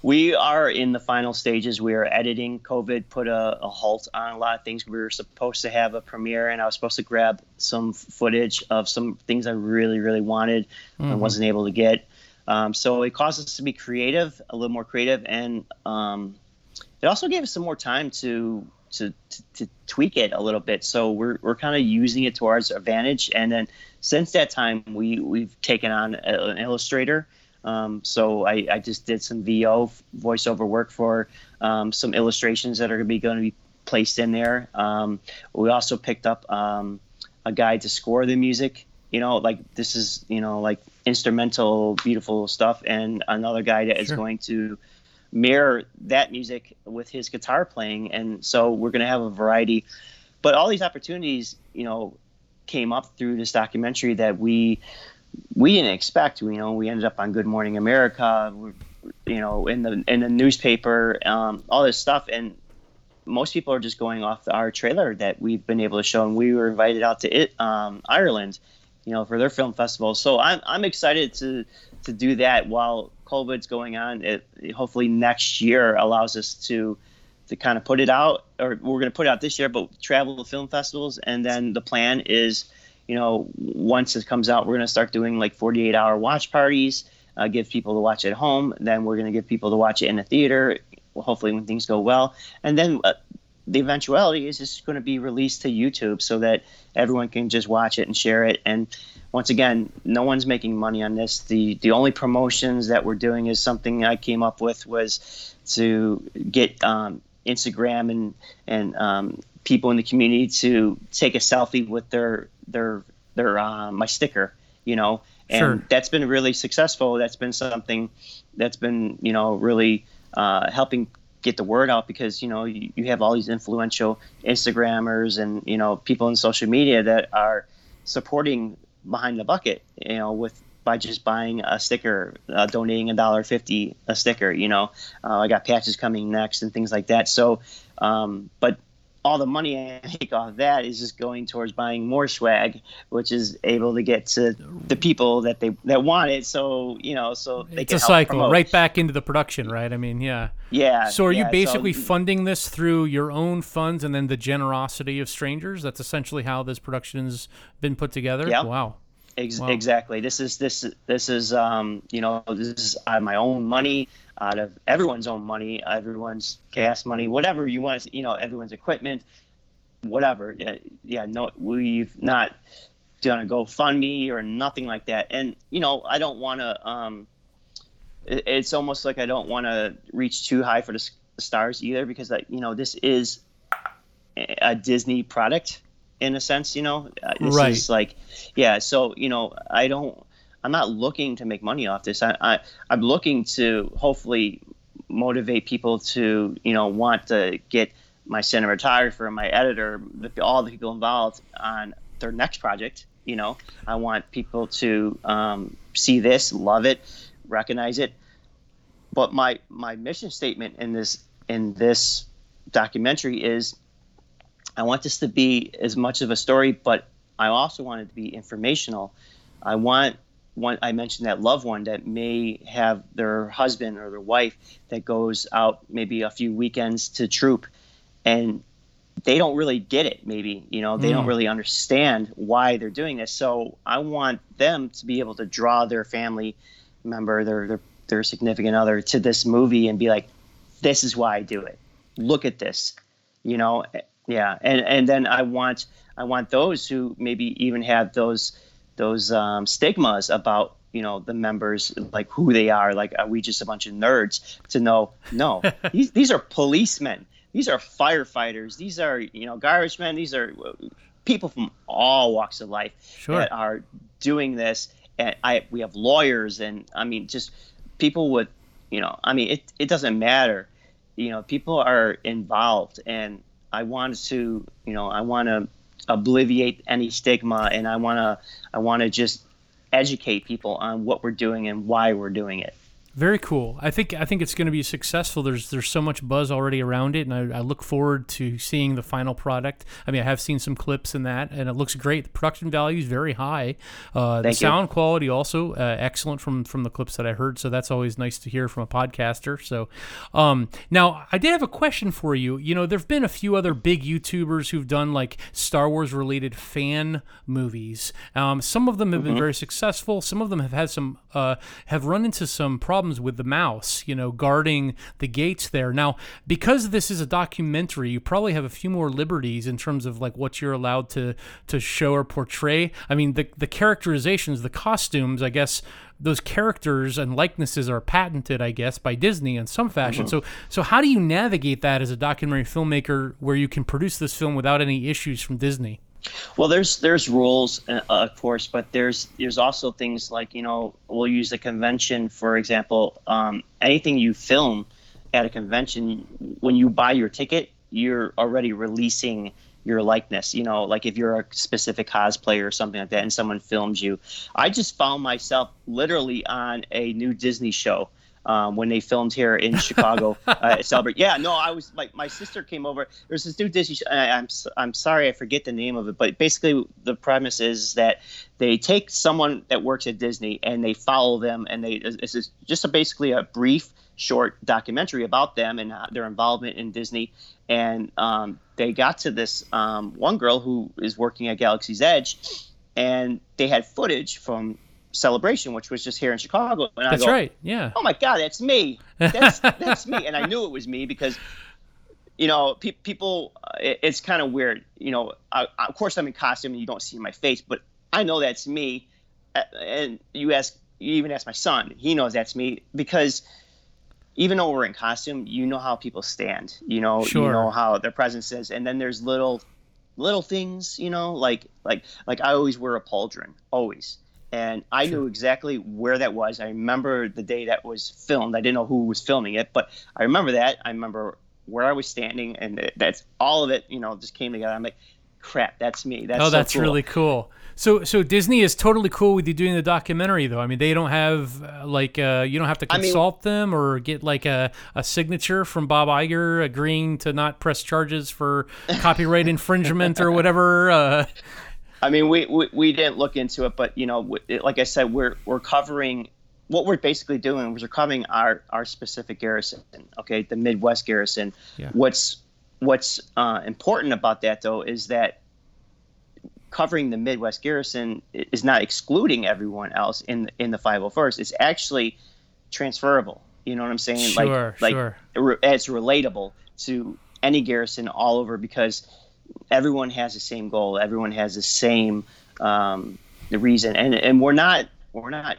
We are in the final stages. We are editing. COVID put a, a, halt on a lot of things. We were supposed to have a premiere, and I was supposed to grab some footage of some things I really, really wanted mm-hmm. and wasn't able to get. Um, so it caused us to be creative, a little more creative, and um, it also gave us some more time to to, to, to tweak it a little bit. So we're, we're kind of using it to our advantage. And then since that time, we, we've taken on a, an illustrator. Um, so I, I just did some VO voiceover work for um, some illustrations that are going to be going to be placed in there. Um, we also picked up um, a guy to score the music. You know, like this is you know like instrumental, beautiful stuff, and another guy that sure. is going to mirror that music with his guitar playing. And so we're going to have a variety. But all these opportunities, you know, came up through this documentary that we we didn't expect. You know, we ended up on Good Morning America, you know, in the in the newspaper, um, all this stuff, and most people are just going off our trailer that we've been able to show, and we were invited out to it um, Ireland, you know, for their film festival. So I'm I'm excited to to do that while COVID's going on. It hopefully next year allows us to to kind of put it out, or we're going to put it out this year, but travel to film festivals, and then the plan is, you know, once it comes out, we're going to start doing like 48 hour watch parties, uh, give people to watch at home. Then we're going to give people to watch it in a theater, hopefully when things go well. And then uh, the eventuality is it's going to be released to YouTube so that everyone can just watch it and share it. And once again, no one's making money on this. The the only promotions that we're doing is something I came up with was to get um, Instagram and and um, people in the community to take a selfie with their their their uh, my sticker, you know, and sure. that's been really successful. That's been something that's been you know really uh, helping get the word out because you know you, you have all these influential Instagrammers and you know people in social media that are supporting behind the bucket, you know, with by just buying a sticker, uh, donating a dollar fifty a sticker. You know, uh, I got patches coming next and things like that. So, um, but all the money I make off that is just going towards buying more swag, which is able to get to the people that they that want it. So you know, so they it's a cycle promote. right back into the production, right? I mean, yeah, yeah. So are yeah, you basically so, funding this through your own funds and then the generosity of strangers? That's essentially how this production's been put together. Yeah. Wow. Ex- wow. Exactly. This is this this is um you know this is out my own money out of everyone's own money, everyone's gas money, whatever you want, you know, everyone's equipment, whatever. Yeah, yeah no, we've not done a GoFundMe or nothing like that. And, you know, I don't want to, um, it, it's almost like I don't want to reach too high for the stars either because, like, you know, this is a Disney product in a sense, you know, uh, this right. is like, yeah. So, you know, I don't, I'm not looking to make money off this. I, I I'm looking to hopefully motivate people to you know want to get my cinematographer, my editor, all the people involved on their next project. You know, I want people to um, see this, love it, recognize it. But my my mission statement in this in this documentary is, I want this to be as much of a story, but I also want it to be informational. I want one I mentioned that loved one that may have their husband or their wife that goes out maybe a few weekends to troop and they don't really get it maybe you know they mm. don't really understand why they're doing this. So i want them to be able to draw their family member their their, their significant other to this movie and be like this is why i do it. Look at this you know yeah. And and then i want i want those who maybe even have those those um, stigmas about you know the members like who they are. Like are we just a bunch of nerds to know? No. [LAUGHS] These, these are policemen. These are firefighters. These are you know garbage men. These are people from all walks of life sure. that are doing this. And i we have lawyers and i mean just people with you know i mean it, it doesn't matter. You know people are involved. And i want to you know i want to obliviate any stigma and I want to I want to just educate people on what we're doing and why we're doing it. Very cool. I think I think it's going to be successful. There's there's so much buzz already around it, and I, I, look forward to seeing the final product. I mean, I have seen some clips in that, and it looks great. The production value is very high. Uh, the sound you. quality also uh, excellent from from the clips that I heard. So that's always nice to hear from a podcaster. So um, now I did have a question for you. You know, there've been a few other big YouTubers who've done like Star Wars related fan movies. Um, some of them have mm-hmm. been very successful. Some of them have had some uh, have run into some problems problems with the mouse, you know, guarding the gates there. Now, because this is a documentary, you probably have a few more liberties in terms of like what you're allowed to to show or portray. I mean, the the characterizations, the costumes, I guess those characters and likenesses are patented, I guess, by Disney in some fashion. Mm-hmm. So, so how do you navigate that as a documentary filmmaker, where you can produce this film without any issues from Disney? Well, there's there's rules, uh, of course, but there's there's also things like you know we'll use a convention for example. Um, anything you film at a convention, when you buy your ticket, you're already releasing your likeness. You know, like if you're a specific cosplayer or something like that, and someone films you. I just found myself literally on a new Disney show um, when they filmed here in Chicago [LAUGHS] uh, Celebrate. Yeah, no, I was like my sister came over. There's this new Disney. Show, I'm I'm sorry, I forget the name of it, but basically the premise is that they take someone that works at Disney and they follow them, and they this is just a, basically a brief, short documentary about them and their involvement in Disney. And um, they got to this um, one girl who is working at Galaxy's Edge and they had footage from Celebration, which was just here in Chicago. And that's I go, right. Yeah. Oh my God, that's me. That's [LAUGHS] that's me. And I knew it was me because, you know, pe- people. Uh, it, it's kind of weird. You know, I, of course I'm in costume and you don't see my face, but I know that's me. And you ask, you even ask my son, he knows that's me because even though we're in costume, you know how people stand. You know, sure. you know how their presence is, and then there's little, little things. You know, like like like I always wear a pauldron, always, and I sure. knew exactly where that was. I remember the day that was filmed. I didn't know who was filming it, but I remember that. I remember where I was standing, and that's all of it. You know, just came together. I'm like, crap, that's me. That's oh, so that's cool. really cool. So, so Disney is totally cool with you doing the documentary, though. I mean, they don't have uh, like uh, you don't have to consult I mean, them or get like a, a signature from Bob Iger agreeing to not press charges for [LAUGHS] copyright infringement or whatever. Uh, I mean, we, we, we didn't look into it, but you know, like I said, we're we're covering what we're basically doing is we're covering our our specific garrison. Okay, the Midwest garrison. Yeah. What's what's uh, important about that though is that covering the Midwest Garrison is not excluding everyone else in in the 501st. It's actually transferable. You know what I'm saying? Sure, like, sure. Like it's relatable to any garrison all over because everyone has the same goal. Everyone has the same um, the reason, and and we're not we're not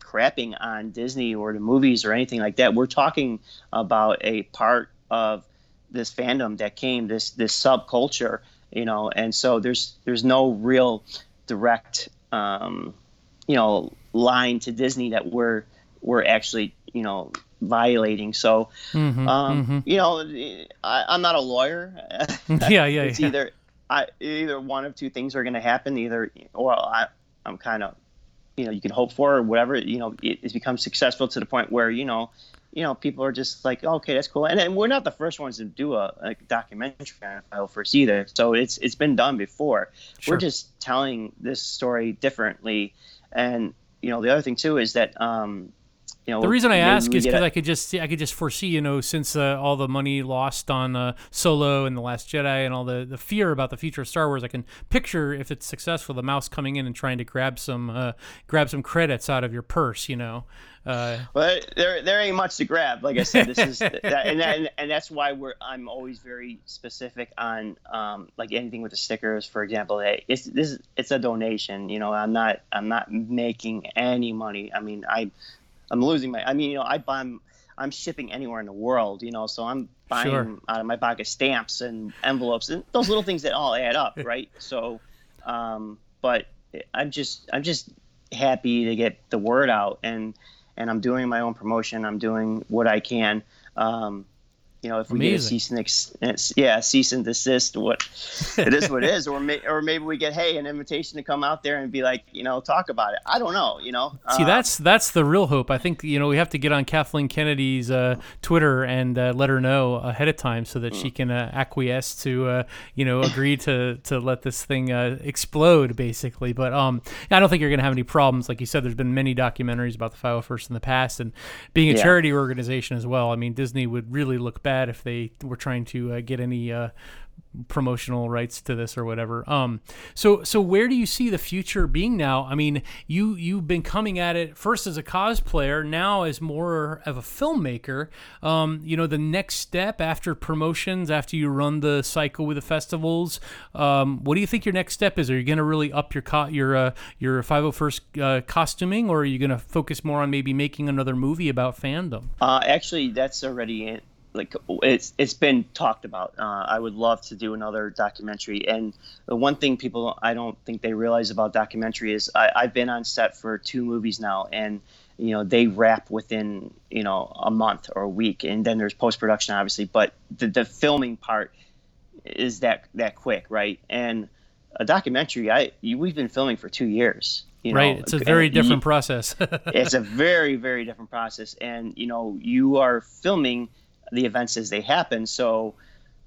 crapping on Disney or the movies or anything like that. We're talking about a part of this fandom that came this this subculture you know and so there's there's no real direct um, you know line to disney that we're we're actually you know violating so mm-hmm, um, mm-hmm. you know I, am not a lawyer [LAUGHS] [LAUGHS] yeah yeah it's yeah. either I, either one of two things are going to happen either or I, i'm kind of you know you can hope for or whatever you know it, it's become successful to the point where you know you know, people are just like, oh, okay, that's cool. And, and we're not the first ones to do a, a documentary on 501st either. So it's it's been done before. Sure. We're just telling this story differently. And you know, the other thing too is that um, you know, the reason I ask is because I could just I could just foresee, you know, since uh, all the money lost on uh, Solo and the Last Jedi and all the, the fear about the future of Star Wars, I can picture if it's successful, the mouse coming in and trying to grab some uh, grab some credits out of your purse, you know. Uh, well, there there ain't much to grab. Like I said, this is [LAUGHS] that, and, that, and that's why we're I'm always very specific on um, like anything with the stickers, for example. It's this it's a donation. You know, I'm not I'm not making any money. I mean, I I'm losing my. I mean, you know, I buy. I'm, I'm shipping anywhere in the world, you know, so I'm buying Sure. out of my pocket stamps and envelopes and those little things that all add up, [LAUGHS] right? So, um, but I'm just I'm just happy to get the word out and and I'm doing my own promotion. I'm doing what I can. Um, you know, if we get a cease and ex- yeah, cease and desist, what [LAUGHS] it is, what it is, or may, or maybe we get hey an invitation to come out there and be like, you know, talk about it. I don't know, you know. See, Uh, that's that's the real hope. I think you know we have to get on Kathleen Kennedy's uh, Twitter and uh, let her know ahead of time so that she can uh, acquiesce to uh, you know agree to to let this thing uh, explode basically. But um, I don't think you're gonna have any problems. Like you said, there's been many documentaries about the 501st in the past, and being a Yeah. charity organization as well. I mean, Disney would really look bad if they were trying to uh, get any. Uh, promotional rights to this or whatever. Um, so so where do you see the future being now? I mean, you you've been coming at it first as a cosplayer, now as more of a filmmaker. Um, you know, the next step after promotions, after you run the cycle with the festivals, um, what do you think your next step is? Are you going to really up your co- your uh, your 501st uh, costuming, or are you going to focus more on maybe making another movie about fandom? Uh, actually, that's already like it's it's been talked about. Uh, I would love to do another documentary. And the one thing people I don't think they realize about documentary is I, I've been on set for two movies now, and you know they wrap within you know a month or a week, and then there's post production obviously, but the, the filming part is that that quick, right? And a documentary, I you, we've been filming for two years. You know, right, it's a very and you- different process. [LAUGHS] it's a very very different process and you know you are filming the events as they happen. So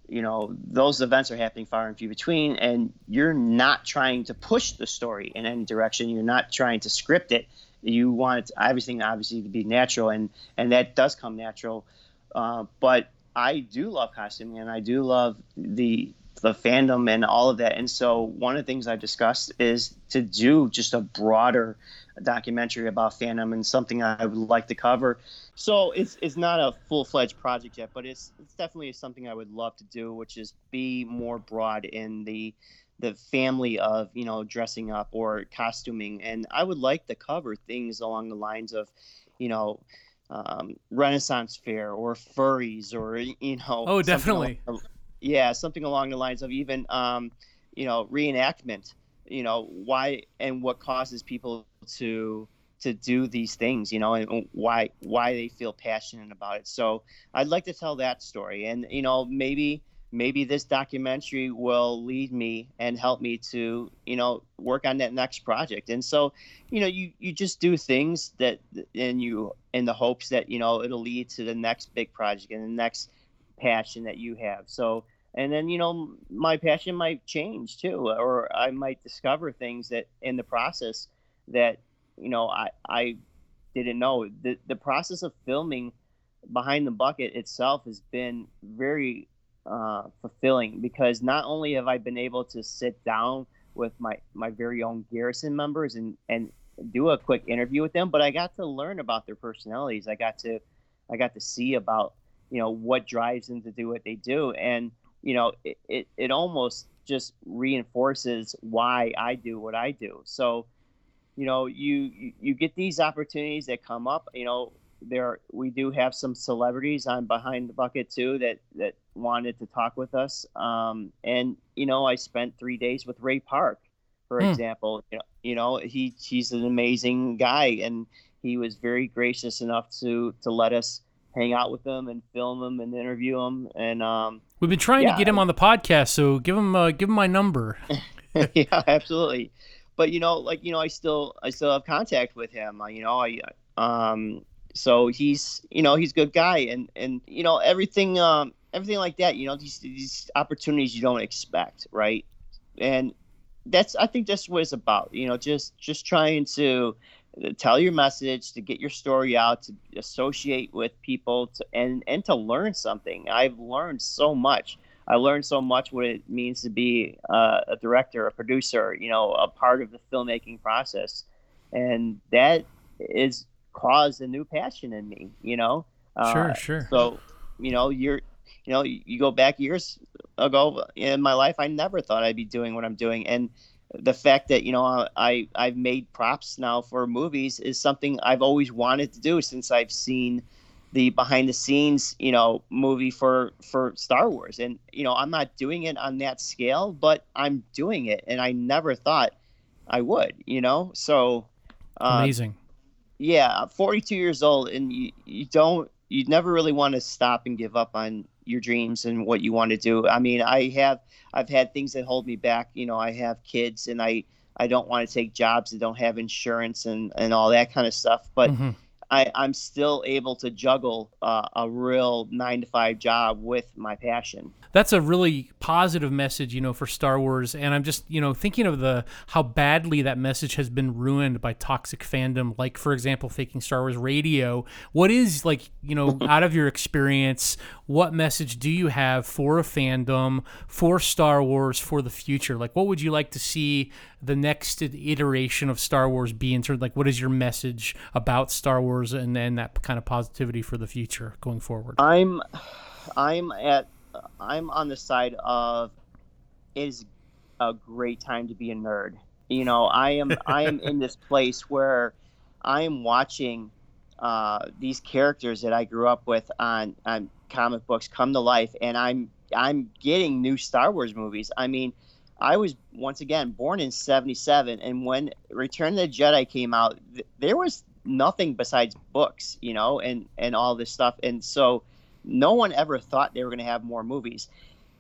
you know those events are happening far and few between and you're not trying to push the story in any direction. You're not trying to script it. You want everything obviously to be natural and and that does come natural. Uh, but i do love costuming and i do love the the fandom and all of that. And so one of the things I discussed is to do just a broader documentary about fandom and something I would like to cover. So it's it's not a full fledged project yet, but it's it's definitely something I would love to do, which is be more broad in the the family of you know dressing up or costuming, and I would like to cover things along the lines of, you know. Um, Renaissance fair or furries or you know oh definitely along, yeah something along the lines of even um, you know reenactment you know why and what causes people to to do these things you know and why why they feel passionate about it. So i'd like to tell that story. And you know maybe maybe this documentary will lead me and help me to you know work on that next project. And so you know you you just do things that and you in the hopes that you know it'll lead to the next big project and the next passion that you have. So and then you know my passion might change too or i might discover things that in the process that you know i i didn't know. The the process of filming behind the bucket itself has been very uh, fulfilling because not only have i been able to sit down with my my very own garrison members and and do a quick interview with them but i got to learn about their personalities. I got to i got to see about you know what drives them to do what they do. And you know, it, it, it almost just reinforces why I do what I do. So, you know, you, you, get these opportunities that come up, you know, there we do have some celebrities on behind the bucket too that that wanted to talk with us um, and you know i spent three days with Ray Park for hmm. example you know, you know he he's an amazing guy and he was very gracious enough to to let us hang out with him and film him and interview him and um, We've been trying yeah. to get him on the podcast, so give him uh, give him my number. [LAUGHS] yeah, absolutely. But you know, like you know, I still I still have contact with him. You know, I um so he's you know he's a good guy and and you know everything um everything like that. You know these these opportunities you don't expect, right? And that's I think that's what it's about. You know, just just trying to tell your message, to get your story out, to associate with people, to, and and to learn something. I've learned so much. I learned so much what it means to be uh, a director, a producer, you know, a part of the filmmaking process, and that is caused a new passion in me. You know, uh, sure, sure. So, you know, you're, you know, you go back years ago in my life, I never thought I'd be doing what I'm doing, and the fact that you know I I've made props now for movies is something I've always wanted to do since I've seen the behind the scenes you know movie for for Star Wars and you know I'm not doing it on that scale but I'm doing it and I never thought I would you know so uh, amazing yeah 42 years old and you, you don't you never really want to stop and give up on your dreams and what you want to do. I mean, I have I've had things that hold me back. You know, I have kids and I I don't want to take jobs that don't have insurance and and all that kind of stuff. But mm-hmm. I, I'm still able to juggle uh, a real nine to five job with my passion. That's a really positive message, you know, for Star Wars. And I'm just, you know, thinking of the how badly that message has been ruined by toxic fandom. Like, for example, faking Star Wars radio. What is like, you know, [LAUGHS] out of your experience, what message do you have for a fandom, for Star Wars, for the future? Like, what would you like to see the next iteration of Star Wars be in terms like what is your message about Star Wars and then that kind of positivity for the future going forward? I'm I'm at I'm on the side of it is a great time to be a nerd. You know, I am [LAUGHS] I am in this place where I am watching uh, these characters that I grew up with on on comic books come to life, and I'm I'm getting new Star Wars movies. I mean, I was once again born in '77, and when Return of the Jedi came out, th- there was nothing besides books, you know, and and all this stuff, and so no one ever thought they were going to have more movies.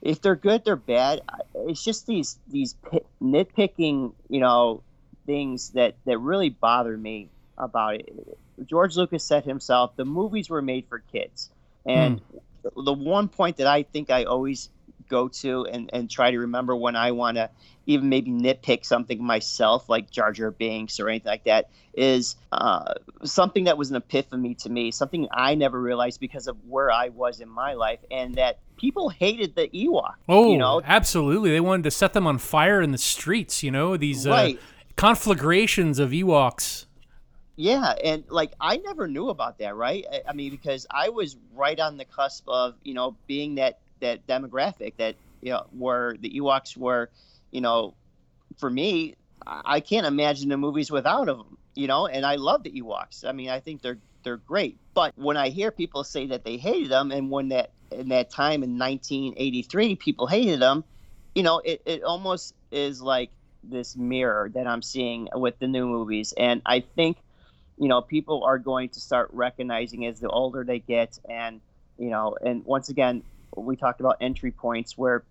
If they're good, they're bad. It's just these these nitpicking, you know, things that that really bother me about it. George Lucas said himself, the movies were made for kids, and mm. the one point that I think I always go to and, and try to remember when I want to even maybe nitpick something myself, like Jar Jar Binks or anything like that, is uh, something that was an epiphany to me, something I never realized because of where I was in my life, and that people hated the Ewok. Oh, you know? absolutely. They wanted to set them on fire in the streets, you know, these right. uh, conflagrations of Ewoks. Yeah, and like I never knew about that, right? I, I mean, because I was right on the cusp of you know being that that demographic that you know where the Ewoks were, you know, for me, I can't imagine the movies without them, you know, and I love the Ewoks. I mean, I think they're they're great. But when I hear people say that they hated them, and when that in that time in 1983 people hated them, you know, it, it almost is like this mirror that I'm seeing with the new movies, and I think you know people are going to start recognizing as the older they get and you know and once again we talked about entry points where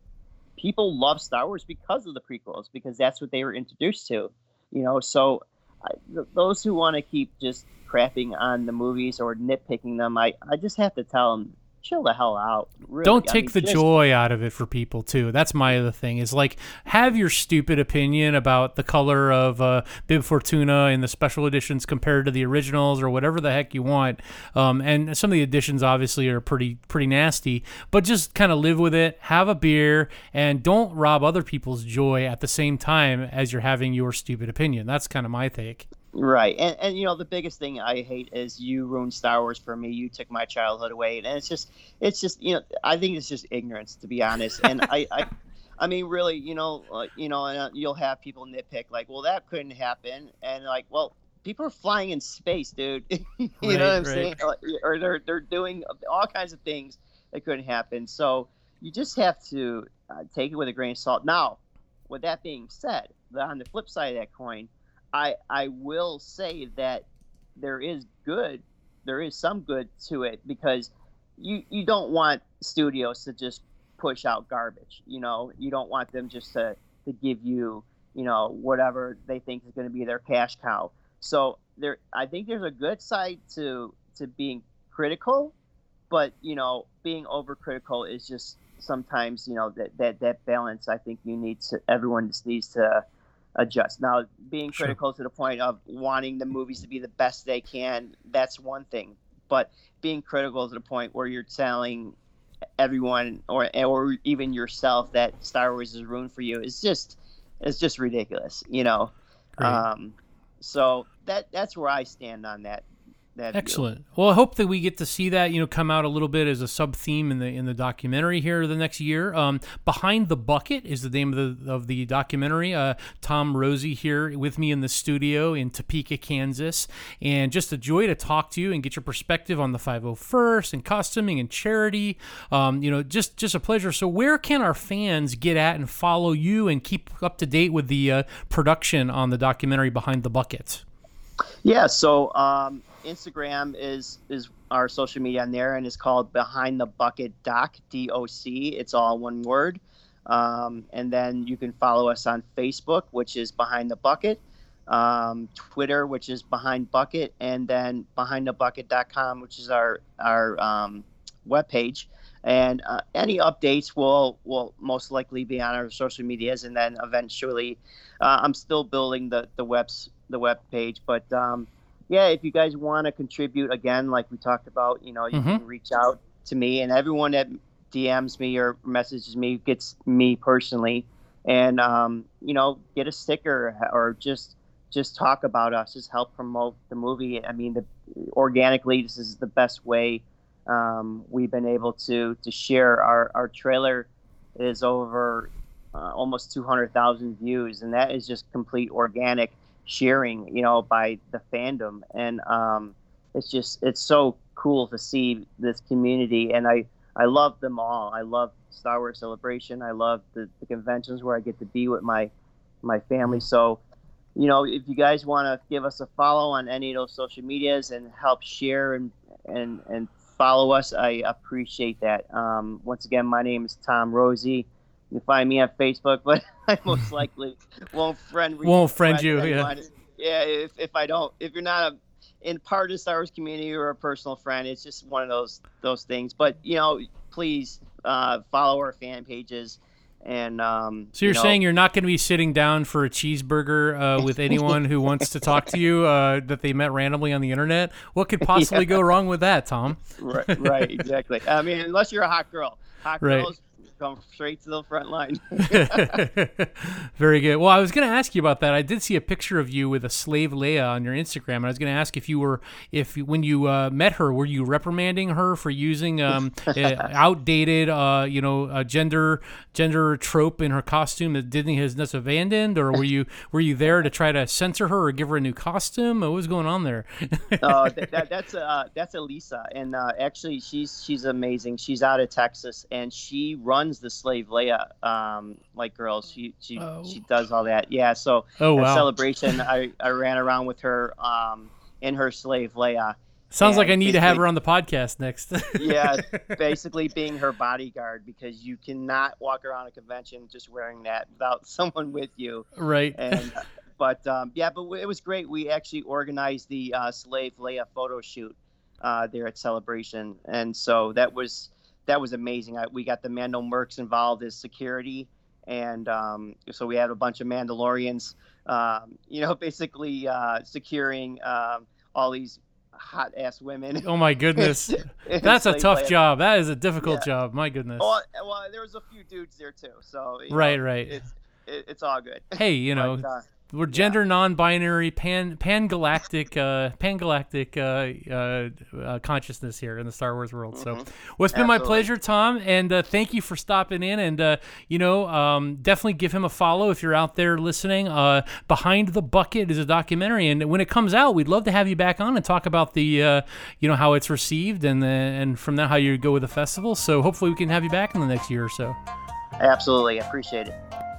people love Star Wars because of the prequels because that's what they were introduced to, you know. So I, th- those who want to keep just crapping on the movies or nitpicking them, I, I just have to tell them chill the hell out. Really. Don't I take mean, the just- joy out of it for people too. That's my other thing. Is like have your stupid opinion about the color of uh, Bib Fortuna in the special editions compared to the originals or whatever the heck you want. Um, and some of the editions obviously are pretty pretty nasty. But just kind of live with it. Have a beer and don't rob other people's joy at the same time as you're having your stupid opinion. That's kind of my take. Right, and and you know the biggest thing I hate is you ruined Star Wars for me. You took my childhood away, and it's just it's just you know I think it's just ignorance to be honest. And I, I [LAUGHS] I mean really you know uh, you know and uh, you'll have people nitpick like well that couldn't happen, and like well people are flying in space, dude. [LAUGHS] you Right, know what I'm right. saying? Like, Or they're they're doing all kinds of things that couldn't happen. So you just have to uh, take it with a grain of salt. Now, with that being said, on the flip side of that coin. I I will say that there is good, there is some good to it because you you don't want studios to just push out garbage. You know, you don't want them just to to give you you know whatever they think is going to be their cash cow. So there, I think there's a good side to to being critical, but you know, being overcritical is just sometimes you know that that that balance. I think you need to everyone just needs to adjust. Now, being Sure. critical to the point of wanting the movies to be the best they can, that's one thing. But being critical to the point where you're telling everyone or or even yourself that Star Wars is ruined for you is just it's just ridiculous, you know. Right. Um, so that that's where I stand on that. That. Excellent. Well, I hope that we get to see that you know come out a little bit as a sub theme in the in the documentary here the next year. Um, Behind the Bucket is the name of the of the documentary. Uh, Tom Rosie here with me in the studio in Topeka, Kansas, and just a joy to talk to you and get your perspective on the 501st and costuming and charity. Um, you know, just just a pleasure. So, where can our fans get at and follow you and keep up to date with the uh, production on the documentary Behind the Bucket? Yeah, so um, Instagram is is our social media on there, and it's called Behind the Bucket Doc D O C. It's all one word. Um, and then you can follow us on Facebook, which is Behind the Bucket, um, Twitter, which is Behind Bucket, and then BehindTheBucket.com, which is our our um, webpage. And uh, any updates will will most likely be on our social medias, and then eventually, uh, I'm still building the the webs the web page, but um, yeah, if you guys want to contribute again, like we talked about, you know, you Mhm. can reach out to me, and everyone that DMs me or messages me gets me personally, and um, you know, get a sticker or just just talk about us, just help promote the movie. I mean, the organically, this is the best way um, we've been able to to share our our trailer is over uh, almost 200,000 views, and that is just complete organic sharing, you know, by the fandom, and um, it's just it's so cool to see this community, and I I love them all. I love Star Wars Celebration. I love the, the conventions where I get to be with my my family. So, you know, if you guys want to give us a follow on any of those social medias and help share and and and follow us, I appreciate that. Um, once again, my name is Tom Rosie. You find me on Facebook, but [LAUGHS] I most likely won't friend [LAUGHS] Won't friend you, yeah. Yeah, if, if I don't, if you're not a in part of the Star Wars community or a personal friend, it's just one of those those things. But you know, please uh, follow our fan pages. And um, so you're you know, saying you're not going to be sitting down for a cheeseburger uh, with [LAUGHS] anyone who wants to talk to you uh, that they met randomly on the internet? What could possibly yeah. go wrong with that, Tom? right, right, exactly. I mean, unless you're a hot girl, hot right. girls come straight to the front line. [LAUGHS] [LAUGHS] [LAUGHS] Very good. Well, I was going to ask you about that. I did see a picture of you with a slave Leia on your Instagram, and I was going to ask if you were, if when you uh, met her, were you reprimanding her for using um, outdated, uh, you know, gender gender trope in her costume that Disney has just abandoned, or were you were you there to try to censor her or give her a new costume? What was going on there? uh, that, that, that's uh, that's Elisa, and uh, actually she's she's amazing. She's out of Texas, and she runs the slave Leia um, like girls. She she oh. she does all that. Yeah. So oh, wow. celebration, I I ran around with her um, in her slave Leia Sounds like I need to have her on the podcast next. [LAUGHS] yeah, basically being her bodyguard because you cannot walk around a convention just wearing that without [LAUGHS] someone with you. Right. And [LAUGHS] but um, yeah, but it was great. We actually organized the uh, Slave Leia photo shoot uh, there at Celebration, and so that was that was amazing. I, we got the Mando Mercs involved as security, and um, so we had a bunch of Mandalorians, um, you know, [LAUGHS] basically uh, securing um, all these hot ass women. Oh my goodness, [LAUGHS] [LAUGHS] that's a tough job. That is a difficult yeah. job. My goodness. Well, well, there was a few dudes there too, so right, know, right. It's it, it's all good. Hey, you know, but, uh, we're gender yeah. non-binary, pan pan-galactic, uh, pan-galactic uh, uh, uh, consciousness here in the Star Wars world. Mm-hmm. So, well, it's been my pleasure, Tom, and uh, thank you for stopping in. And uh, you know, um, definitely give him a follow if you're out there listening. Behind the Bucket is a documentary, and when it comes out, we'd love to have you back on and talk about the, you know, how it's received, and and from there how you go with the festival. So, hopefully, we can have you back in the next year or so. Absolutely, appreciate it.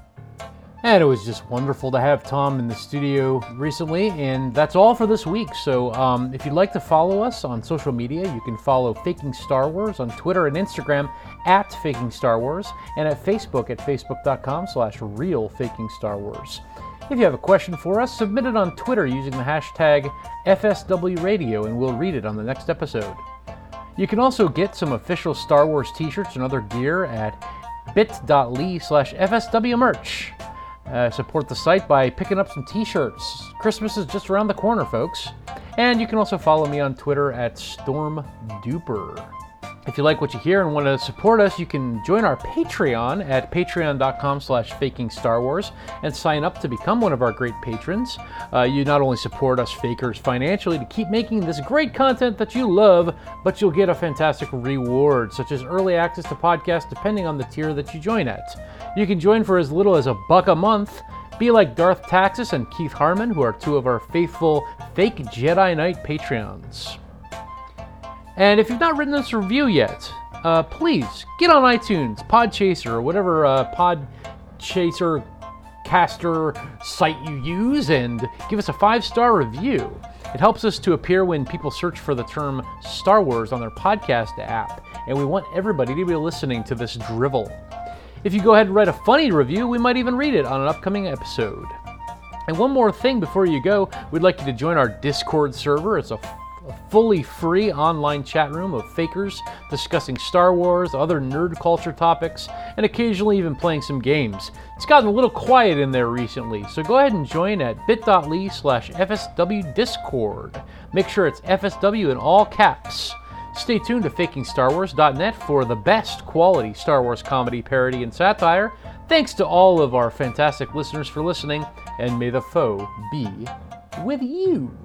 And it was just wonderful to have Tom in the studio recently. And that's all for this week. So um, if you'd like to follow us on social media, you can follow Faking Star Wars on Twitter and Instagram at Faking Star Wars and at Facebook at facebook.com slash real Faking Star Wars. If you have a question for us, submit it on Twitter using the hashtag FSWRadio and we'll read it on the next episode. You can also get some official Star Wars t-shirts and other gear at bit.ly slash FSWmerch. Uh, support the site by picking up some t shirts. Christmas is just around the corner, folks. And you can also follow me on Twitter at StormDuper. If you like what you hear and want to support us, you can join our Patreon at patreon.com slash faking Star Wars and sign up to become one of our great patrons. Uh, you not only support us fakers financially to keep making this great content that you love, but you'll get a fantastic reward, such as early access to podcasts depending on the tier that you join at. You can join for as little as a buck a month. Be like Darth Taxis and Keith Harmon, who are two of our faithful fake Jedi Knight Patreons. And if you've not written this review yet, uh, please get on iTunes, Podchaser, or whatever uh, Podchaser caster site you use, and give us a five star review. It helps us to appear when people search for the term Star Wars on their podcast app, and we want everybody to be listening to this drivel. If you go ahead and write a funny review, we might even read it on an upcoming episode. And one more thing before you go, we'd like you to join our Discord server. It's a fully free online chat room of fakers discussing Star Wars, other nerd culture topics, and occasionally even playing some games. It's gotten a little quiet in there recently, so go ahead and join at bit.ly slash fswdiscord. Make sure it's FSW in all caps. Stay tuned to FakingStarWars.net for the best quality Star Wars comedy, parody, and satire. Thanks to all of our fantastic listeners for listening, and may the foe be with you.